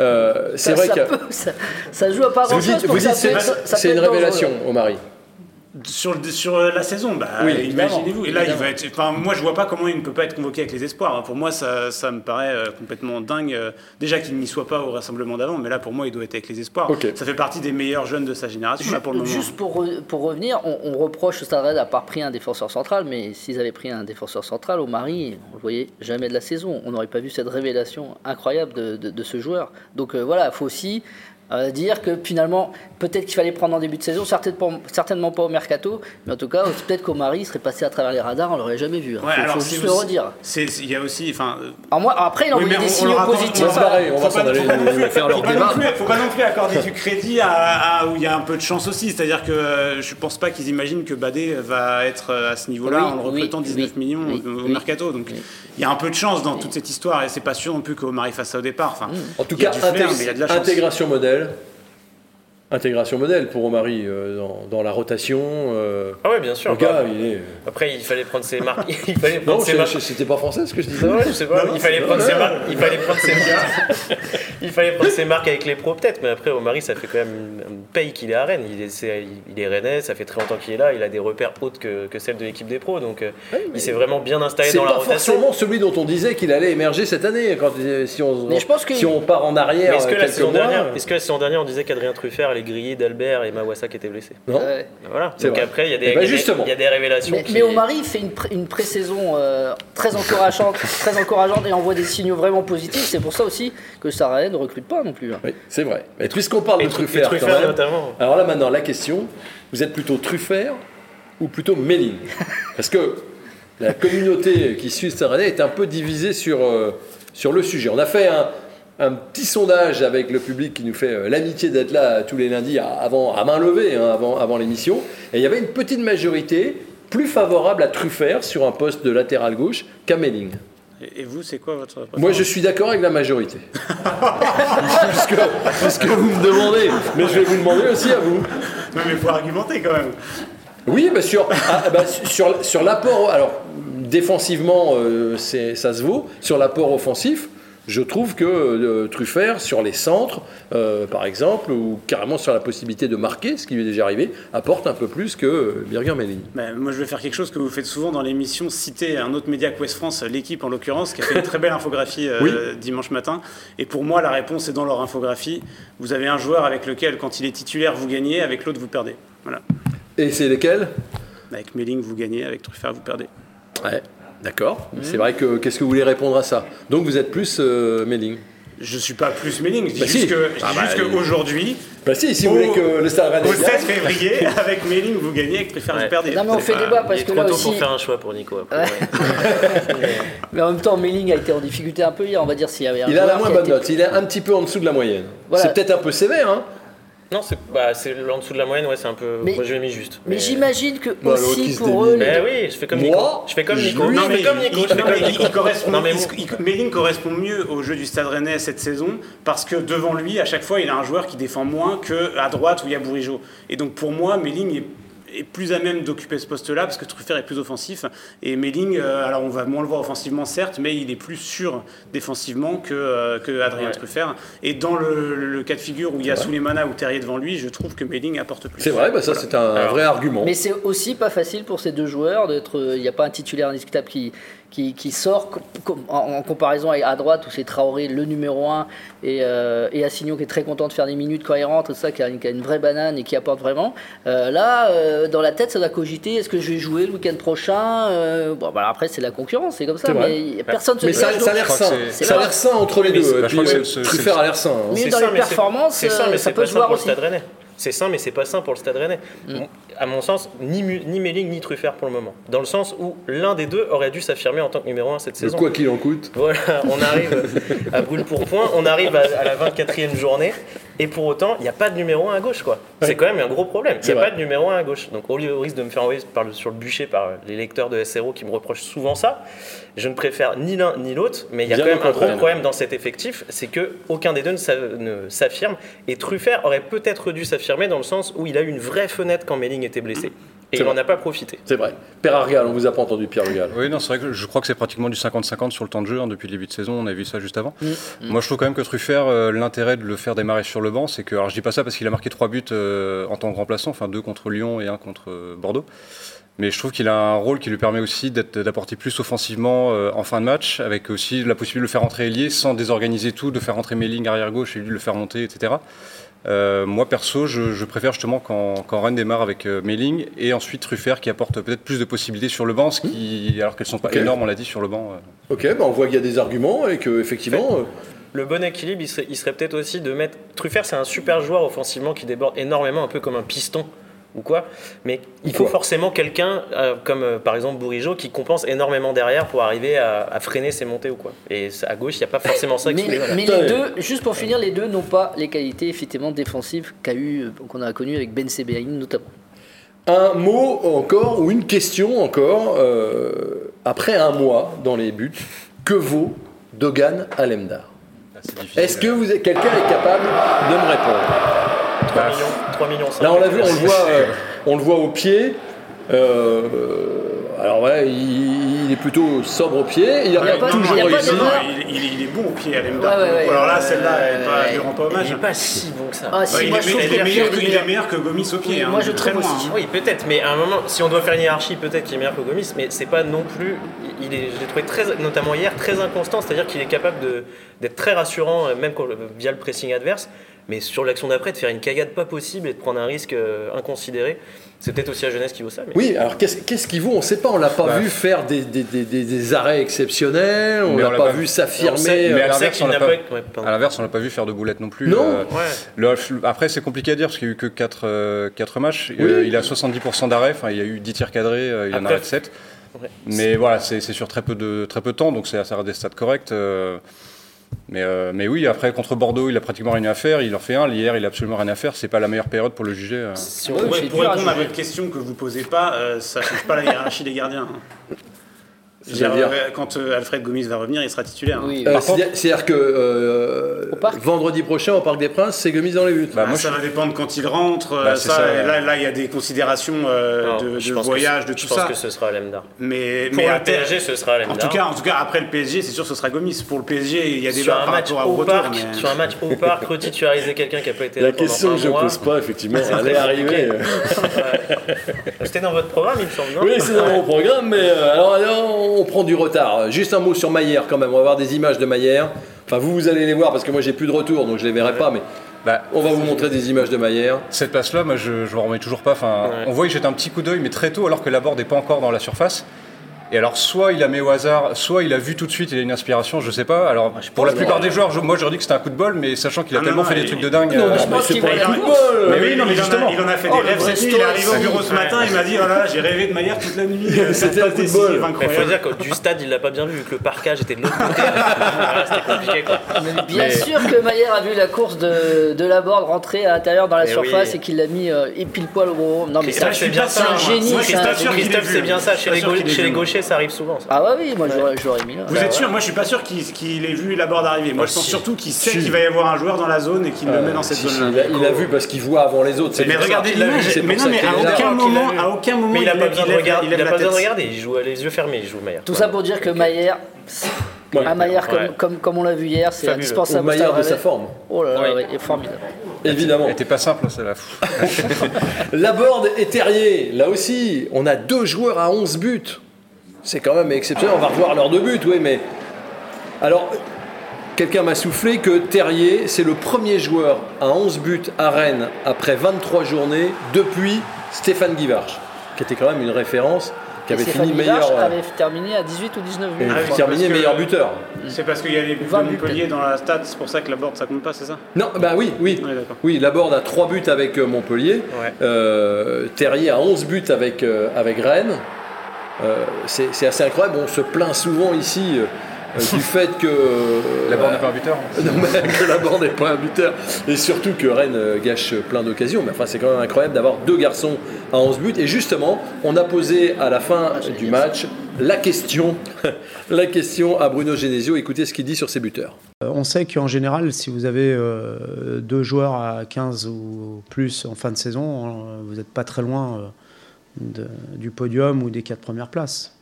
[SPEAKER 1] Euh, c'est vrai
[SPEAKER 2] ça
[SPEAKER 1] que
[SPEAKER 2] peut- ça, ça joue à pas
[SPEAKER 1] vous dites, vous dites c'est une révélation, Omari.
[SPEAKER 5] Sur, sur la saison, bah,
[SPEAKER 1] Oui,
[SPEAKER 5] imaginez-vous. Et là, il va être. Enfin, moi, je vois pas comment il ne peut pas être convoqué avec les espoirs. hein. Pour moi, ça, ça me paraît euh, complètement dingue. euh, déjà qu'il n'y soit pas au rassemblement d'avant, mais là, pour moi, il doit être avec les espoirs. Ça fait partie des meilleurs jeunes de sa génération là, pour le moment.
[SPEAKER 2] Juste pour, re- pour revenir, on, on reproche au Stade d'avoir pris un défenseur central, mais s'ils avaient pris un défenseur central, au Mari, on le voyait jamais de la saison. On n'aurait pas vu cette révélation incroyable de, de- de ce joueur. Donc euh, voilà, il faut aussi euh, dire que finalement, peut-être qu'il fallait prendre en début de saison, certainement, certainement pas au mercato, mais en tout cas, peut-être qu'au Mari serait passé à travers les radars, on l'aurait jamais vu. Il
[SPEAKER 5] Ouais,
[SPEAKER 2] faut,
[SPEAKER 5] alors
[SPEAKER 2] faut
[SPEAKER 5] c'est
[SPEAKER 2] juste le redire.
[SPEAKER 5] Il y a aussi. Enfin, euh,
[SPEAKER 2] après, il a
[SPEAKER 5] Oui,
[SPEAKER 2] envoyé
[SPEAKER 5] mais
[SPEAKER 2] des signaux positifs.
[SPEAKER 1] on va
[SPEAKER 5] Faut
[SPEAKER 1] s'en
[SPEAKER 5] pas-
[SPEAKER 1] aller
[SPEAKER 5] non plus-
[SPEAKER 1] faire leur
[SPEAKER 5] faut pas non
[SPEAKER 1] débat.
[SPEAKER 5] plus- faut pas non plus accorder du crédit à, à- où il y a un peu de chance aussi. C'est-à-dire que euh, je pense pas qu'ils imaginent que Badé va être euh, à ce niveau-là
[SPEAKER 2] Oui,
[SPEAKER 5] en le recrutant
[SPEAKER 2] oui,
[SPEAKER 5] 19
[SPEAKER 2] oui,
[SPEAKER 5] millions
[SPEAKER 2] oui,
[SPEAKER 5] au au
[SPEAKER 2] oui.
[SPEAKER 5] mercato. Donc il y a un peu de chance dans toute cette histoire et c'est pas sûr non plus qu'Omar fasse ça au départ. Enfin,
[SPEAKER 1] En tout cas,
[SPEAKER 5] du flair,
[SPEAKER 1] intég-
[SPEAKER 5] mais il y a de la chance.
[SPEAKER 1] intégration modèle. Intégration modèle pour Omari euh, dans, dans la rotation. euh,
[SPEAKER 3] Ah ouais, bien sûr.
[SPEAKER 1] le gars,
[SPEAKER 3] Bah,
[SPEAKER 1] il est.
[SPEAKER 3] Après, il fallait prendre ses marques. (laughs) Il fallait prendre
[SPEAKER 1] Non,
[SPEAKER 3] ses marques.
[SPEAKER 1] c'était pas français ce que je disais.
[SPEAKER 3] Ouais, je sais pas,
[SPEAKER 5] Non,
[SPEAKER 3] il fallait prendre ses marques, il fallait prendre ses (laughs) marques, il fallait prendre ses marques avec les pros peut-être, mais après Omari ça fait quand même une, paye qu'il est à Rennes, il est, c'est- il est rennais, ça fait très longtemps qu'il est là, il a des repères autres que, que celles de l'équipe des pros, donc euh, il s'est vraiment bien installé
[SPEAKER 1] C'est
[SPEAKER 3] dans la
[SPEAKER 1] pas
[SPEAKER 3] rotation.
[SPEAKER 1] forcément celui dont on disait qu'il allait émerger cette année. Quand, si, on,
[SPEAKER 2] Mais je pense que-
[SPEAKER 1] si on part en arrière
[SPEAKER 3] Mais est-ce que,
[SPEAKER 1] euh,
[SPEAKER 3] la saison
[SPEAKER 1] mois,
[SPEAKER 3] dernière, est-ce que la saison dernière on disait qu'Adrien Truffert allait griller d'Albert et Mawassa qui étaient blessés
[SPEAKER 1] non
[SPEAKER 3] Voilà.
[SPEAKER 1] C'est
[SPEAKER 3] Donc
[SPEAKER 1] vrai.
[SPEAKER 3] après il y a des,
[SPEAKER 1] ben,
[SPEAKER 3] il y a des-
[SPEAKER 1] justement.
[SPEAKER 3] il y a des révélations.
[SPEAKER 2] Mais,
[SPEAKER 3] qui-
[SPEAKER 2] mais Omari fait une, pré- une pré-saison euh, très encourageante, (laughs) très encourageante et envoie des signaux vraiment positifs. C'est pour ça aussi que Sarah ne recrute pas non plus. hein.
[SPEAKER 1] Oui, c'est vrai. Mais puisqu'on parle
[SPEAKER 3] et
[SPEAKER 1] de Truffert, quand même,
[SPEAKER 3] notamment.
[SPEAKER 1] alors là maintenant la question, vous êtes plutôt Truffert ou plutôt Melling (laughs) Parce que la communauté qui suit cette année est un peu divisée sur, euh, sur le sujet. On a fait un, un petit sondage avec le public qui nous fait euh, l'amitié d'être là tous les lundis à, avant, à main levée hein, avant, avant l'émission. Et il y avait une petite majorité plus favorable à Truffert sur un poste de latéral gauche qu'à Melling.
[SPEAKER 5] Et, vous, c'est quoi votre
[SPEAKER 1] Moi, je suis d'accord avec la majorité. (laughs) puisque, puisque vous me demandez, mais je vais vous demander aussi à vous.
[SPEAKER 5] Non, mais faut argumenter quand même.
[SPEAKER 1] Oui, bah sur, ah, bah, sur, sur l'apport, alors défensivement, euh, c'est- ça se vaut. Sur l'apport offensif, je trouve que euh, Truffert, sur les centres, euh, par exemple, ou carrément sur la possibilité de marquer, ce qui lui est déjà arrivé, apporte un peu plus que euh, Birger Melling.
[SPEAKER 5] Ben, moi, je vais faire quelque chose que vous faites souvent dans l'émission, citer un autre média que West France, l'équipe en l'occurrence, qui a fait une très belle infographie euh,
[SPEAKER 1] Oui.
[SPEAKER 5] dimanche matin. Et pour moi, la réponse est dans leur infographie. Vous avez un joueur avec lequel, quand il est titulaire, vous gagnez, avec l'autre, vous perdez. Voilà.
[SPEAKER 1] Et c'est lesquels
[SPEAKER 5] Avec Melling, vous gagnez, avec Truffert, vous perdez.
[SPEAKER 1] Ouais, d'accord. C'est vrai que qu'est-ce que vous voulez répondre à ça? Donc vous êtes plus euh, Melling
[SPEAKER 5] Je suis pas plus Melling, je dis
[SPEAKER 1] Bah
[SPEAKER 5] juste
[SPEAKER 1] si.
[SPEAKER 5] dis
[SPEAKER 1] Ah bah,
[SPEAKER 5] qu'aujourd'hui,
[SPEAKER 1] Bah si, si vous
[SPEAKER 5] Au-
[SPEAKER 1] voulez que le Stade
[SPEAKER 5] au 16
[SPEAKER 1] gagne,
[SPEAKER 5] février, (laughs) avec Melling, vous gagnez, avec
[SPEAKER 3] Ouais.
[SPEAKER 5] vous perdez.
[SPEAKER 2] Non mais on fait débat parce que
[SPEAKER 3] trop tôt
[SPEAKER 2] aussi.
[SPEAKER 3] pour faire un choix pour Nico. après,
[SPEAKER 2] Ouais.
[SPEAKER 3] ouais.
[SPEAKER 2] Mais en même temps, Melling a été en difficulté un peu hier. On va dire s'il y avait un
[SPEAKER 1] il a la moins bonne
[SPEAKER 2] été-
[SPEAKER 1] note. Il est un petit peu en dessous de la moyenne.
[SPEAKER 2] Voilà.
[SPEAKER 1] C'est peut-être un peu sévère, hein
[SPEAKER 3] Non, c'est bah, c'est en dessous de la moyenne, ouais, c'est un peu.
[SPEAKER 2] Mais-
[SPEAKER 3] moi, je l'ai mis juste.
[SPEAKER 2] Mais j'imagine que
[SPEAKER 1] Bah,
[SPEAKER 2] aussi pour eux, les-
[SPEAKER 3] Ben oui, je fais comme
[SPEAKER 1] Moi,
[SPEAKER 3] Nico. Je fais comme Nico.
[SPEAKER 1] lui,
[SPEAKER 5] Non, mais
[SPEAKER 3] fais comme Nico.
[SPEAKER 5] il,
[SPEAKER 3] je fais
[SPEAKER 5] non,
[SPEAKER 3] comme
[SPEAKER 5] mais
[SPEAKER 3] Nico.
[SPEAKER 5] il correspond,
[SPEAKER 3] Non, mais
[SPEAKER 5] il- il- Melling correspond mieux au jeu du Stade Rennais cette saison parce que devant lui, à chaque fois, il a un joueur qui défend moins que à droite où il y a Bourigeau. Et donc pour moi, Melling est, est plus à même d'occuper ce poste-là parce que Truffert est plus offensif. Et Melling, euh, alors on va moins le voir offensivement certes, mais il est plus sûr défensivement que, euh, que Adrien
[SPEAKER 3] Ouais.
[SPEAKER 5] Truffert. Et dans le, le cas de figure où il y a Souleymana ou Terrier devant lui, je trouve que Melling apporte plus.
[SPEAKER 1] C'est vrai, bah ça c'est un
[SPEAKER 3] Alors,
[SPEAKER 1] vrai argument.
[SPEAKER 2] Mais c'est aussi pas facile pour ces deux joueurs d'être. Il n'y a pas un titulaire indiscutable qui, qui, qui sort en, en comparaison à droite où c'est Traoré le numéro 1 et, euh, et Assignon qui est très content de faire des minutes quand il rentre, tout ça, qui a, une- qui a une vraie banane et qui apporte vraiment. Euh, là, euh, dans la tête, ça doit cogiter est-ce que je vais jouer le week-end prochain Euh, Bon, bah, après, c'est la concurrence, c'est comme ça, mais personne se
[SPEAKER 1] Mais ça,
[SPEAKER 2] dégage,
[SPEAKER 1] ça a l'air sain. Ça a l'air sain entre les deux.
[SPEAKER 4] bah, je crois
[SPEAKER 1] puis,
[SPEAKER 4] que
[SPEAKER 1] Truffert a l'air sain. hein.
[SPEAKER 2] Mais
[SPEAKER 3] C'est
[SPEAKER 2] dans
[SPEAKER 3] ça,
[SPEAKER 2] les
[SPEAKER 3] mais c'est-
[SPEAKER 2] performances,
[SPEAKER 3] c'est ça, mais
[SPEAKER 2] ça
[SPEAKER 3] c'est
[SPEAKER 2] peut
[SPEAKER 3] pas
[SPEAKER 2] se
[SPEAKER 3] sain
[SPEAKER 2] voir
[SPEAKER 3] pour le
[SPEAKER 2] aussi.
[SPEAKER 3] Stade Rennais. C'est sain, mais c'est pas sain pour le Stade Rennais.
[SPEAKER 2] Mm.
[SPEAKER 3] À mon sens, ni, ni Melling ni Truffert pour le moment. Dans le sens où l'un des deux aurait dû s'affirmer en tant que numéro 1 cette saison.
[SPEAKER 1] Quoi qu'il en coûte.
[SPEAKER 3] Voilà, on arrive à brûle pour point, on arrive à, à la 24e journée, et pour autant, il n'y a pas de numéro 1 à gauche, quoi. C'est quand même un gros problème. Il n'y a
[SPEAKER 1] vrai.
[SPEAKER 3] pas de numéro 1 à gauche. Donc, au lieu au risque de me faire envoyer par le- sur le bûcher par les lecteurs de SRO qui me reprochent souvent ça, je ne préfère ni l'un ni l'autre, mais il y a
[SPEAKER 1] Bien
[SPEAKER 3] quand même un gros
[SPEAKER 1] contraire.
[SPEAKER 3] problème dans cet effectif, c'est que aucun des deux ne s'affirme, et Truffert aurait peut-être dû s'affirmer dans le sens où il a eu une vraie fenêtre quand Melling était blessé, et
[SPEAKER 1] C'est
[SPEAKER 3] il n'en a pas profité.
[SPEAKER 1] C'est vrai. Père Argal, on vous a pas entendu Pierre Argal.
[SPEAKER 4] Oui, non, c'est vrai que je crois que c'est pratiquement du 50-50 sur le temps de jeu hein, depuis le début de saison. On a vu ça juste avant. Moi, je trouve quand même que Truffert, euh, l'intérêt de le faire démarrer sur le banc, c'est que, alors je dis pas ça parce qu'il a marqué trois buts euh, en tant que remplaçant, enfin deux contre Lyon et un contre euh, Bordeaux. Mais je trouve qu'il a un rôle qui lui permet aussi d'apporter plus offensivement euh, en fin de match, avec aussi la possibilité de le faire rentrer ailier sans désorganiser tout, de faire rentrer Melling arrière gauche et lui le faire monter, etc. Euh, moi perso, je, je préfère justement quand, quand Rennes démarre avec euh, Melling et ensuite Truffert qui apporte peut-être plus de possibilités sur le banc, ce qui, alors qu'elles sont pas énormes, on l'a dit sur le banc. euh.
[SPEAKER 1] Ok, bah on voit qu'il y a des arguments et que effectivement, euh,
[SPEAKER 3] Le bon équilibre, il serait, il serait peut-être aussi de mettre. Truffert, c'est un super joueur offensivement qui déborde énormément, un peu comme un piston ou quoi. Mais il faut
[SPEAKER 1] Quoi
[SPEAKER 3] forcément quelqu'un, euh, comme euh, par exemple Bourigeau, qui compense énormément derrière pour arriver à, à freiner ses montées ou quoi. Et à gauche, il n'y a pas forcément ça qui
[SPEAKER 2] Mais,
[SPEAKER 3] est là.
[SPEAKER 2] mais
[SPEAKER 1] Putain,
[SPEAKER 2] les deux, juste pour finir, les deux n'ont pas les qualités effectivement défensives qu'a eu, euh, qu'on a connues avec Ben Sebaïn notamment.
[SPEAKER 1] un mot encore ou une question encore. euh, après un mois dans les buts, que vaut Dogan Alemdar?
[SPEAKER 4] Ah.
[SPEAKER 1] Est-ce que vous quelqu'un est capable de me répondre?
[SPEAKER 3] 3 millions, 3 millions
[SPEAKER 1] Là, on l'a vu, on le voit, euh, on le voit au pied. Euh, alors ouais, il, il est plutôt sobre au pied. Il a,
[SPEAKER 2] Il pas-
[SPEAKER 1] toujours
[SPEAKER 2] il a pas
[SPEAKER 1] réussi.
[SPEAKER 5] il, il- il est bon au pied, Alemdar.
[SPEAKER 2] Ouais, ouais, ouais.
[SPEAKER 5] Alors là, celle-là, elle pas-
[SPEAKER 2] Ouais.
[SPEAKER 5] elle lui rend pas
[SPEAKER 3] Il
[SPEAKER 5] hommage.
[SPEAKER 3] n'est pas si bon que ça.
[SPEAKER 2] Ah, si,
[SPEAKER 5] il, est, il meilleur que,
[SPEAKER 2] il est
[SPEAKER 5] il est meilleur que Gomis au pied.
[SPEAKER 2] Oui,
[SPEAKER 5] hein,
[SPEAKER 2] moi, je
[SPEAKER 5] très
[SPEAKER 2] trouve
[SPEAKER 5] loin.
[SPEAKER 2] aussi.
[SPEAKER 5] hein.
[SPEAKER 3] Oui, peut-être, mais à un moment, si on doit faire une hiérarchie, peut-être qu'il est meilleur que Gomis, mais c'est pas non plus. Il est, je l'ai trouvé très, notamment hier, très inconstant, c'est-à-dire qu'il est capable d'être très rassurant, euh, même quand- via le pressing adverse, mais sur l'action d'après, de faire une cagade pas possible et de prendre un risque euh, inconsidéré. C'est peut-être aussi à Jeunesse qui vaut ça. Mais...
[SPEAKER 1] Oui, alors qu'est-ce qu'il vaut On ne sait pas. On l'a pas
[SPEAKER 4] Bah.
[SPEAKER 1] vu faire des, des- des- des- des arrêts exceptionnels. On
[SPEAKER 4] Mais
[SPEAKER 1] l'a
[SPEAKER 4] l'a
[SPEAKER 1] pas
[SPEAKER 4] pas
[SPEAKER 1] vu s'affirmer.
[SPEAKER 4] mais à l'inverse, on l'a
[SPEAKER 3] n'a
[SPEAKER 4] pas-
[SPEAKER 3] ouais,
[SPEAKER 4] l'a vu faire de boulettes non plus.
[SPEAKER 1] Non.
[SPEAKER 4] Euh,
[SPEAKER 3] Ouais.
[SPEAKER 4] le- après, c'est compliqué à dire parce qu'il n'y a eu que 4, matchs. Euh, il a 70% d'arrêts. Enfin, il y a eu 10 tirs cadrés. euh, il en
[SPEAKER 3] Après,
[SPEAKER 4] arrête 7.
[SPEAKER 3] Ouais.
[SPEAKER 4] Mais voilà, c'est c'est sur très peu de, très peu de temps, donc c'est ça reste des stats corrects. Mais, euh, mais oui, après, contre Bordeaux, il a pratiquement rien à faire. Il en fait un. Hier, il a absolument rien à faire. C'est pas la meilleure période pour le juger. euh.
[SPEAKER 3] Si on-
[SPEAKER 2] Ouais,
[SPEAKER 5] pour
[SPEAKER 2] à
[SPEAKER 5] répondre à votre question que vous posez pas, euh, ça change pas la hiérarchie des gardiens. hein. Euh, Quand euh, Alfred Gomis va revenir, il sera titulaire. hein.
[SPEAKER 2] Oui,
[SPEAKER 1] Euh,
[SPEAKER 4] Par
[SPEAKER 1] C'est-à-dire c'est-à-dire que euh,
[SPEAKER 2] Au parc
[SPEAKER 1] vendredi prochain au Parc des Princes, c'est Gomis dans les buts.
[SPEAKER 4] Bah,
[SPEAKER 5] Ah,
[SPEAKER 4] moi,
[SPEAKER 5] ça
[SPEAKER 4] je-
[SPEAKER 5] va dépendre quand il rentre.
[SPEAKER 4] Bah,
[SPEAKER 5] ça,
[SPEAKER 4] ça, ouais.
[SPEAKER 5] là, là, il y a des considérations euh,
[SPEAKER 3] Non,
[SPEAKER 5] de,
[SPEAKER 3] je que
[SPEAKER 5] voyage, de tout
[SPEAKER 3] Je pense
[SPEAKER 5] ça.
[SPEAKER 3] que ce sera Lemdar.
[SPEAKER 5] Mais,
[SPEAKER 3] Pour
[SPEAKER 5] mais
[SPEAKER 3] le PSG, ce sera
[SPEAKER 5] en
[SPEAKER 3] Lemdar.
[SPEAKER 5] tout cas, en tout cas, après le PSG, c'est sûr, ce sera Gomis. Pour le PSG, il y a des
[SPEAKER 3] sur un
[SPEAKER 5] par
[SPEAKER 3] match
[SPEAKER 5] rapport au retour.
[SPEAKER 3] parc,
[SPEAKER 5] mais-
[SPEAKER 3] sur un match au parc, retitulariser quelqu'un qui a pas été là pendant un mois.
[SPEAKER 1] pas, effectivement,
[SPEAKER 3] elle est arrivée. C'était dans votre programme, il me semble.
[SPEAKER 1] Oui, c'est dans mon programme, mais alors, alors, on prend du retard. Juste un mot sur Maillère quand même. On va voir des images de Maillère. Enfin, vous, vous allez les voir parce que moi j'ai plus de retour, donc je les verrai pas, mais
[SPEAKER 4] Bah,
[SPEAKER 1] on va vous montrer des images de Maillère.
[SPEAKER 4] Cette passe-là, moi, je ne remets toujours pas. Enfin,
[SPEAKER 3] Ouais.
[SPEAKER 4] On voit qu'il jette un petit coup d'œil, mais très tôt, alors que la board n'est pas encore dans la surface. Et alors, soit il la met au hasard, soit il a vu tout de suite, il a une inspiration, je sais pas. Alors, pour la plupart des joueurs, je- moi, j'aurais dit que c'était un coup de bol, mais sachant qu'il a
[SPEAKER 5] Ah
[SPEAKER 4] tellement
[SPEAKER 5] non,
[SPEAKER 4] fait des trucs de dingue.
[SPEAKER 1] Non,
[SPEAKER 4] euh,
[SPEAKER 2] je pense
[SPEAKER 1] c'est
[SPEAKER 2] qu'il
[SPEAKER 1] pas
[SPEAKER 2] va
[SPEAKER 1] un
[SPEAKER 2] y
[SPEAKER 1] coup de
[SPEAKER 2] aller.
[SPEAKER 1] bol.
[SPEAKER 5] Mais
[SPEAKER 4] oui, non, mais
[SPEAKER 5] il, en a,
[SPEAKER 4] justement.
[SPEAKER 5] il en a fait
[SPEAKER 2] Oh,
[SPEAKER 5] des
[SPEAKER 2] le
[SPEAKER 5] rêves cette nuit. Il est arrivé au bureau ce matin, il m'a dit Oh là là, j'ai rêvé de Maillard toute la nuit.
[SPEAKER 1] C'était (laughs)
[SPEAKER 5] C'était
[SPEAKER 1] un coup de bol.
[SPEAKER 3] Mais il faut dire que du stade, il l'a pas bien vu, vu que le parquage était de l'autre côté. Voilà, C'était compliqué, quoi.
[SPEAKER 2] Mais bien sûr que Maillère a vu la course de, de la board rentrer à l'intérieur dans la
[SPEAKER 3] Mais
[SPEAKER 2] surface
[SPEAKER 3] oui.
[SPEAKER 2] et qu'il l'a mis euh, et pile poil au bon. Non mais
[SPEAKER 3] Christophe,
[SPEAKER 2] ça,
[SPEAKER 3] c'est bien
[SPEAKER 2] c'est
[SPEAKER 3] ça.
[SPEAKER 2] un
[SPEAKER 3] hein.
[SPEAKER 2] génie.
[SPEAKER 5] Moi, je suis
[SPEAKER 2] c'est un
[SPEAKER 5] pas sûr
[SPEAKER 2] génie.
[SPEAKER 5] qu'il ait
[SPEAKER 3] Christophe,
[SPEAKER 5] vu.
[SPEAKER 3] c'est bien ça.
[SPEAKER 5] Je suis
[SPEAKER 3] Chez
[SPEAKER 5] pas
[SPEAKER 3] les,
[SPEAKER 5] sûr
[SPEAKER 3] gau-
[SPEAKER 5] qu'il ait
[SPEAKER 3] chez les
[SPEAKER 5] vu.
[SPEAKER 3] gauchers, ça arrive souvent. ça.
[SPEAKER 2] Ah ouais oui, moi j'aurais j'aurais mis là.
[SPEAKER 5] Vous êtes sûr Moi, je suis pas sûr qu'il qu'il ait vu la board arriver. Moi,
[SPEAKER 3] Ah,
[SPEAKER 5] je pense
[SPEAKER 3] si.
[SPEAKER 5] surtout qu'il sait
[SPEAKER 1] Si.
[SPEAKER 5] qu'il va y avoir un joueur dans la zone et qu'il le met dans cette
[SPEAKER 1] Si, si,
[SPEAKER 5] zone-là.
[SPEAKER 1] il, a, il a vu parce qu'il voit avant les autres.
[SPEAKER 5] Mais regardez
[SPEAKER 1] l'a
[SPEAKER 5] l'image. Mais non, mais à
[SPEAKER 1] est
[SPEAKER 5] aucun moment,
[SPEAKER 3] l'a
[SPEAKER 5] à aucun moment,
[SPEAKER 3] Mais il a pas besoin de regarder. Il a
[SPEAKER 5] la
[SPEAKER 3] pas besoin de
[SPEAKER 5] tête.
[SPEAKER 3] regarder. Il joue les yeux fermés. Il joue Maillard.
[SPEAKER 2] Tout ça pour dire que Maillère,
[SPEAKER 1] Ouais.
[SPEAKER 2] à Maillère comme,
[SPEAKER 3] Ouais.
[SPEAKER 2] comme, comme on l'a vu hier, c'est indispensable.
[SPEAKER 1] Maillard de sa forme,
[SPEAKER 2] Oh là là,
[SPEAKER 3] Oui.
[SPEAKER 2] ouais, il est formidable.
[SPEAKER 1] évidemment.
[SPEAKER 4] Elle était pas simple, celle-là. (laughs)
[SPEAKER 1] Laborde et Terrier, là aussi, on a deux joueurs à 11 buts. C'est quand même exceptionnel. On va revoir leurs deux buts, oui, mais. Alors, quelqu'un m'a soufflé que Terrier, c'est le premier joueur à 11 buts à Rennes après 23 journées depuis Stéphane Guivarch, qui était quand même une référence, qui avait fini
[SPEAKER 2] Guivarch
[SPEAKER 1] meilleur. euh,
[SPEAKER 2] avait terminé à 18 ou 19 buts.
[SPEAKER 5] Ah oui,
[SPEAKER 1] terminé meilleur buteur.
[SPEAKER 5] C'est parce qu'il y a les buts de
[SPEAKER 2] 20 buts,
[SPEAKER 5] Montpellier dans la stat, c'est pour ça que la board ça compte pas, c'est ça?
[SPEAKER 1] Non, bah oui, oui.
[SPEAKER 5] D'accord.
[SPEAKER 1] Oui, Laborde a 3 buts avec euh, Montpellier.
[SPEAKER 3] Ouais.
[SPEAKER 1] Euh, Terrier a 11 buts avec, euh, avec Rennes. Euh, c'est assez incroyable. On se plaint souvent ici euh, (laughs) du fait que. euh,
[SPEAKER 4] La board n'est pas un buteur. (laughs)
[SPEAKER 1] non, mais que Laborde n'est pas un buteur. Et surtout que Rennes gâche plein d'occasions. Mais enfin, c'est quand même incroyable d'avoir deux garçons à 11 buts. Et justement, on a posé à la fin du match la question, (laughs) la question à Bruno Genesio. Écoutez ce qu'il dit sur ses buteurs.
[SPEAKER 6] On sait qu'en général, si vous avez euh, deux joueurs à 15 ou plus en fin de saison, vous n'êtes pas très loin euh, du podium ou des quatre premières places.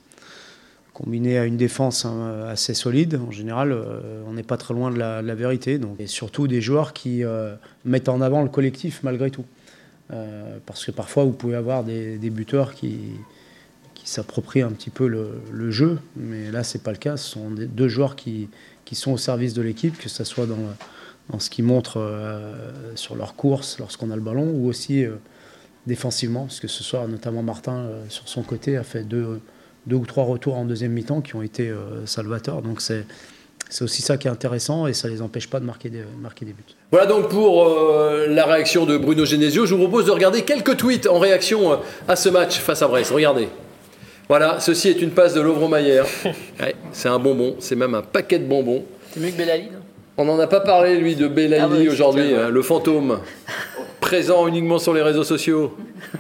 [SPEAKER 6] Combiné à une défense hein, assez solide, en général, euh, on n'est pas très loin de la, vérité. Donc. Et surtout des joueurs qui euh, mettent en avant le collectif malgré tout. Euh, parce que parfois, vous pouvez avoir des, buteurs qui, qui s'approprient un petit peu le, le jeu, mais là, c'est pas le cas. Ce sont des- deux joueurs qui, qui sont au service de l'équipe, que ce soit dans, dans ce qu'ils montrent sur leur course lorsqu'on a le ballon, ou aussi défensivement, parce que ce soir, notamment Martin, euh, sur son côté, a fait deux, deux ou trois retours en deuxième mi-temps qui ont été euh, salvateurs. Donc c'est c'est aussi ça qui est intéressant et ça les empêche pas de marquer des, marquer des buts.
[SPEAKER 1] Voilà donc pour euh, la réaction de Bruno Genesio. Je vous propose de regarder quelques tweets en réaction à ce match face à Brest. Regardez. Voilà, ceci est une passe de Lovro Maillère. (laughs) Ouais, c'est un bonbon, c'est même un paquet de bonbons.
[SPEAKER 2] C'est mieux que Bellali, non?
[SPEAKER 1] On n'en a pas parlé, lui, de
[SPEAKER 2] Ah
[SPEAKER 1] Belaïli
[SPEAKER 2] oui,
[SPEAKER 1] aujourd'hui, hein, le fantôme, (laughs) présent uniquement sur les réseaux sociaux,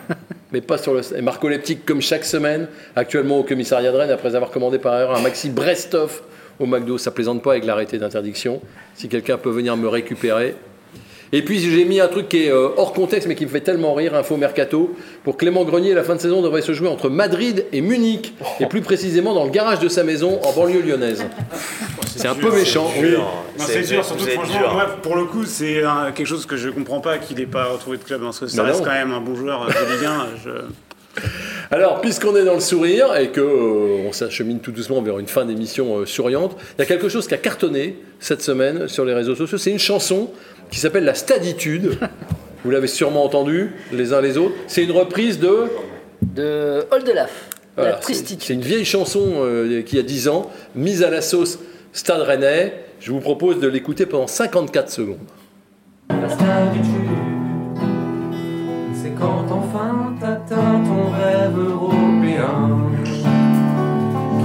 [SPEAKER 1] (laughs) mais pas sur le. Et Marco Leptic, comme chaque semaine, actuellement au commissariat de Rennes, après avoir commandé par ailleurs un maxi Brestov au McDo. Ça plaisante pas avec l'arrêté d'interdiction. Si quelqu'un peut venir me récupérer. Et puis j'ai mis un truc qui est euh, hors contexte mais qui me fait tellement rire, info mercato. Pour Clément Grenier, la fin de saison devrait se jouer entre Madrid et Munich, et plus précisément dans le garage de sa maison en banlieue lyonnaise. (laughs) C'est un peu méchant. oui.
[SPEAKER 5] C'est dur, surtout franchement,
[SPEAKER 3] dur.
[SPEAKER 5] moi, pour le coup, c'est quelque chose que je comprends pas qu'il n'ait pas retrouvé de club, parce que ça
[SPEAKER 1] Bah
[SPEAKER 5] reste
[SPEAKER 1] non.
[SPEAKER 5] quand même un bon joueur de Ligue 1. Je...
[SPEAKER 1] Alors, puisqu'on est dans le sourire et que euh, on s'achemine tout doucement vers une fin d'émission euh, souriante, il y a quelque chose qui a cartonné cette semaine sur les réseaux sociaux. C'est une chanson qui s'appelle La Staditude. Vous l'avez sûrement entendu les uns les autres. C'est une reprise de.
[SPEAKER 2] De Oldelaf,
[SPEAKER 1] Voilà,
[SPEAKER 2] la
[SPEAKER 1] c'est-
[SPEAKER 2] tristitude.
[SPEAKER 1] C'est une vieille chanson euh, qui a 10 ans, mise à la sauce Stade Rennais. Je vous propose de l'écouter pendant 54 secondes.
[SPEAKER 7] La stabilité, c'est quand enfin t'atteins ton rêve européen.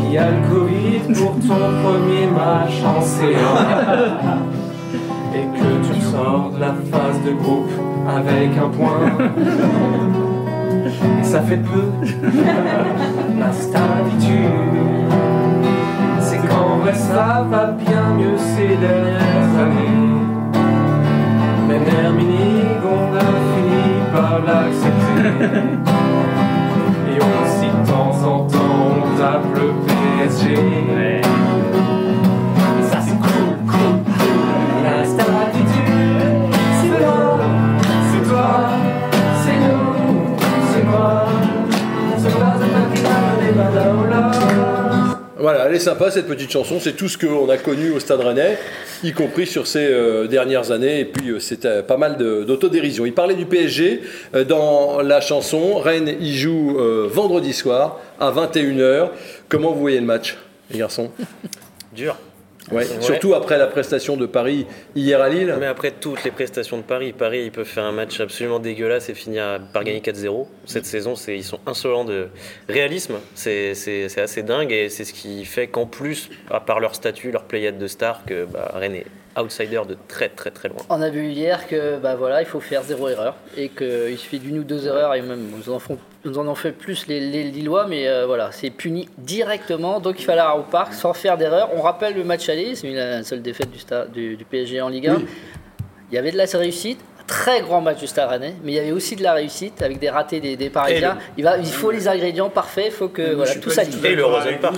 [SPEAKER 7] Qui a le Covid pour ton premier match en C1. (laughs) De la phase de groupe avec un point. Et ça fait peu. (laughs) La stabilité, c'est qu'en vrai ça va bien mieux ces dernières années. Même Herminig, on a fini par l'accepter. Et aussi de temps en temps, on tape le PSG.
[SPEAKER 1] Voilà, elle est sympa cette petite chanson, c'est tout ce qu'on a connu au Stade Rennais, y compris sur ces euh, dernières années, et puis euh, c'était pas mal d'autodérision. Il parlait du PSG euh, dans la chanson, Rennes y joue euh, vendredi soir à 21h. Comment vous voyez le match, les garçons?
[SPEAKER 3] Dur.
[SPEAKER 1] Ouais.
[SPEAKER 3] Ouais.
[SPEAKER 1] Surtout après la prestation de Paris hier à Lille.
[SPEAKER 3] Mais après toutes les prestations de Paris, Paris, ils peuvent faire un match absolument dégueulasse et finir par gagner 4-0. Cette saison, c'est, ils sont insolents de réalisme. C'est, assez dingue et c'est ce qui fait qu'en plus, à part leur statut, leur pléiade de stars, que bah, Rennes est outsider de très très très loin.
[SPEAKER 2] On a vu hier que bah voilà, il faut faire zéro erreur et qu'il suffit d'une ou deux erreurs et même nous en, font, nous en ont fait plus les, les Lillois, mais euh, voilà, c'est puni directement. Donc il fallait aller au parc sans faire d'erreur. On rappelle le match aller, c'est la seule défaite du, Stade- du, du PSG en Ligue 1. Il y avait de la réussite. Très grand match du Stade Rennais, mais il y avait aussi de la réussite avec des ratés des, des Parisiens. Il, va, il faut les ingrédients parfaits, il faut que voilà, tout s'aligne.
[SPEAKER 3] Et le.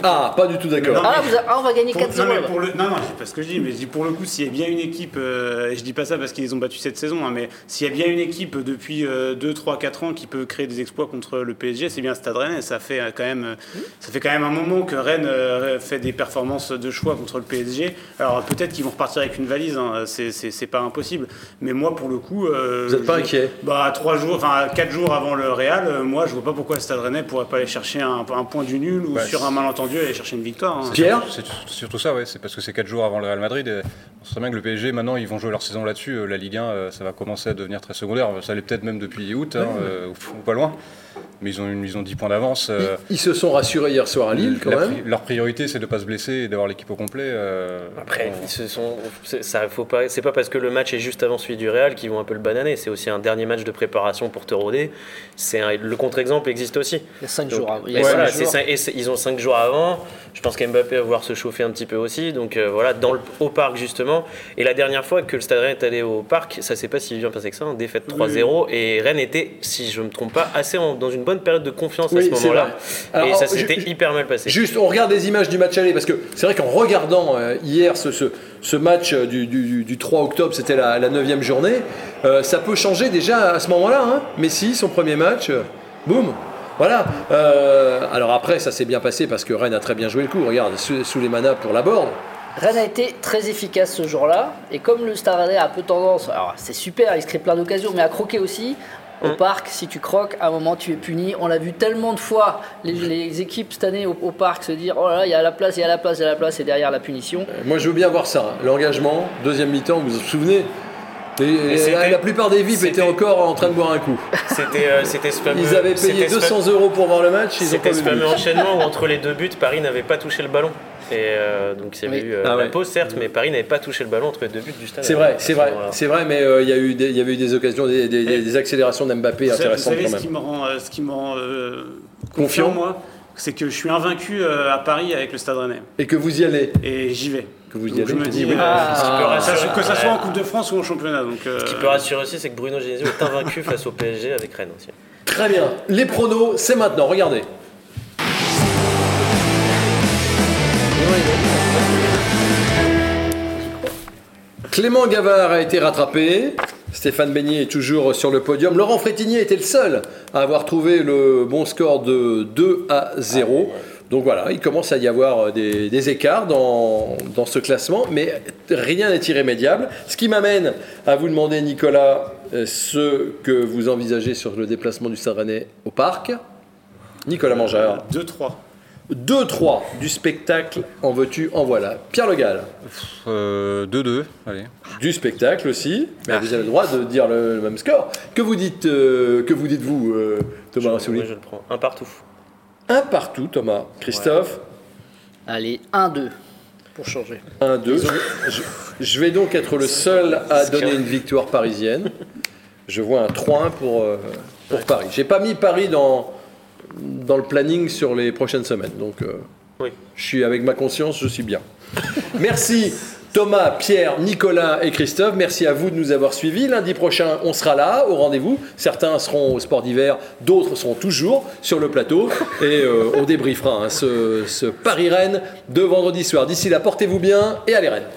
[SPEAKER 1] Ah, pas du tout d'accord.
[SPEAKER 2] Ah, ah, on va gagner
[SPEAKER 5] Pour-
[SPEAKER 2] 4-0.
[SPEAKER 5] non, pour le, non, non, c'est pas ce que je dis, mais je dis pour le coup, s'il y a bien une équipe, euh, et je dis pas ça parce qu'ils ont battu cette saison, hein, mais s'il y a bien une équipe depuis 2, 3, 4 ans qui peut créer des exploits contre le PSG, c'est bien Stade Rennes, et ça fait euh, quand même, euh, ça fait quand même un moment que Rennes euh, fait des performances de choix contre le PSG. Alors peut-être qu'ils vont repartir avec une valise, hein, c'est pas impossible, mais moi pour le coup, euh,
[SPEAKER 1] Vous êtes pas inquiet
[SPEAKER 5] Bah trois jours, enfin quatre jours avant le Real, euh, moi je vois pas pourquoi Stade Rennais pourrait pas aller chercher un, un point du nul ou
[SPEAKER 4] Bah,
[SPEAKER 5] sur un malentendu aller chercher une victoire. hein.
[SPEAKER 1] Pierre
[SPEAKER 4] C'est surtout ça, ouais. C'est parce que c'est 4 jours avant le Real Madrid. Et on sait bien que le PSG, maintenant, ils vont jouer leur saison là-dessus. Euh, La Ligue 1, euh, ça va commencer à devenir très secondaire. Ça l'est peut-être même depuis août, hein, euh, ou pas loin. Mais ils ont, une- ils ont 10 points d'avance. euh,
[SPEAKER 1] Ils se sont rassurés hier soir à Lille quand
[SPEAKER 4] la
[SPEAKER 1] même.
[SPEAKER 4] pri- leur priorité, c'est de ne pas se blesser et d'avoir l'équipe au complet. euh,
[SPEAKER 3] Après,
[SPEAKER 4] on-
[SPEAKER 3] se sont, ça faut pas, c'est pas parce que le match est juste avant celui du Real qu'ils vont un peu le bananer. C'est aussi un dernier match de préparation pour te rôder. C'est un- le contre-exemple existe aussi.
[SPEAKER 2] Il y a 5
[SPEAKER 3] Donc,
[SPEAKER 2] jours avant.
[SPEAKER 3] Voilà, ils ont 5 jours avant. Je pense qu'Mbappé va vouloir se chauffer un petit peu aussi. Donc euh, voilà, dans le, au parc justement. Et la dernière fois que le Stade Rennes est allé au parc, ça s'est pas si bien passé que ça. hein, défaite 3-0. Et Rennes était, si je me trompe pas, assez en- dans une bonne période de confiance
[SPEAKER 1] Oui,
[SPEAKER 3] à ce
[SPEAKER 1] c'est
[SPEAKER 3] moment-là. Et ça s'était hyper mal passé.
[SPEAKER 1] Juste, on regarde des images du match aller, parce que c'est vrai qu'en regardant euh, hier ce, ce, ce match euh, du, du- du 3 octobre, c'était la, la 9 journée, euh, ça peut changer déjà à ce moment-là. Hein. Messi, son premier match, euh, boum voilà. Euh, alors après, ça s'est bien passé parce que Rennes a très bien joué le coup. Regarde, sous, sous les manas pour la board.
[SPEAKER 2] Rennes a été très efficace ce jour-là, et comme le Rennais a un peu tendance, alors c'est super, il se crée plein d'occasions, mais à croquer aussi. Au parc, si tu croques, à un moment tu es puni. On l'a vu tellement de fois, les, les équipes cette année au, au parc se dire Oh là là, il y a la place, il y a la place, il y a la place, et derrière la punition.
[SPEAKER 1] Euh, Moi, je veux bien voir ça. hein. L'engagement, deuxième mi-temps, vous vous souvenez Et- et la, plupart des VIP étaient encore en train de boire un coup.
[SPEAKER 3] C'était euh, ce fameux.
[SPEAKER 1] Ils avaient payé
[SPEAKER 3] c'était ce
[SPEAKER 1] 200 euros pour voir le match. Ils ont
[SPEAKER 3] C'était ce fameux enchaînement où entre les deux buts, Paris n'avait pas touché le ballon. Et euh, donc il y avait
[SPEAKER 2] Oui.
[SPEAKER 3] eu euh,
[SPEAKER 1] Ah
[SPEAKER 3] la
[SPEAKER 1] ouais.
[SPEAKER 3] pause certes, mais Paris n'avait pas touché le ballon entre les deux buts du stade.
[SPEAKER 1] C'est vrai, c'est
[SPEAKER 3] ce
[SPEAKER 1] vrai, c'est vrai, mais euh, il y, a eu des- il y avait eu des occasions, des, des- des- accélérations d'Mbappé intéressantes
[SPEAKER 5] Vous savez
[SPEAKER 1] quand
[SPEAKER 5] ce qui me rend, euh, ce qui me rend euh,
[SPEAKER 1] Confiant.
[SPEAKER 5] confiant, moi C'est que je suis invaincu euh, à Paris avec le Stade Rennais.
[SPEAKER 1] Et que vous y allez.
[SPEAKER 5] Et j'y vais.
[SPEAKER 1] que vous y
[SPEAKER 5] Donc,
[SPEAKER 1] allez
[SPEAKER 5] je me dis,
[SPEAKER 1] oui.
[SPEAKER 5] euh,
[SPEAKER 3] Ah.
[SPEAKER 5] ça- que ça soit
[SPEAKER 3] Ouais.
[SPEAKER 5] en Coupe de France ou en championnat. Donc, euh,
[SPEAKER 3] Ce qui peut rassurer aussi, c'est que Bruno Genesio est invaincu (laughs) face au PSG avec Rennes aussi.
[SPEAKER 1] Très bien. Les pronos, c'est maintenant. Regardez. Clément Gavard a été rattrapé. Stéphane Beignet est toujours sur le podium. Laurent Frétinier était le seul à avoir trouvé le bon score de 2 à 0. Donc voilà, il commence à y avoir des, des écarts dans, dans ce classement, mais rien n'est irrémédiable. Ce qui m'amène à vous demander, Nicolas, euh, ce que vous envisagez sur le déplacement du Rennais au parc. Nicolas Mangeur.
[SPEAKER 5] 2-3.
[SPEAKER 1] 2-3 du spectacle, en veux-tu, en voilà. Pierre Le Gall,
[SPEAKER 4] Euh, 2-2, allez.
[SPEAKER 1] du spectacle aussi, mais vous avez le droit de dire le, le même score. Que vous dites, euh, que vous dites-vous, euh, Thomas Rassouli
[SPEAKER 3] Oui, je le prends. Un partout.
[SPEAKER 1] Un partout, Thomas. Christophe,
[SPEAKER 2] Allez, 1-2 pour changer.
[SPEAKER 1] 1-2. Je, je vais donc être le seul à donner une victoire parisienne. Je vois un 3-1 pour, euh, pour Paris. J'ai pas mis Paris dans, dans le planning sur les prochaines semaines, donc euh,
[SPEAKER 3] Oui.
[SPEAKER 1] je suis avec ma conscience, je suis bien. (laughs) Merci Thomas, Pierre, Nicolas et Christophe. Merci à vous de nous avoir suivis. Lundi prochain, on sera là au rendez-vous. Certains seront au sport d'hiver, d'autres seront toujours sur le plateau et euh, on débriefera hein, ce, ce Paris-Rennes de vendredi soir. D'ici là, portez-vous bien et allez Rennes.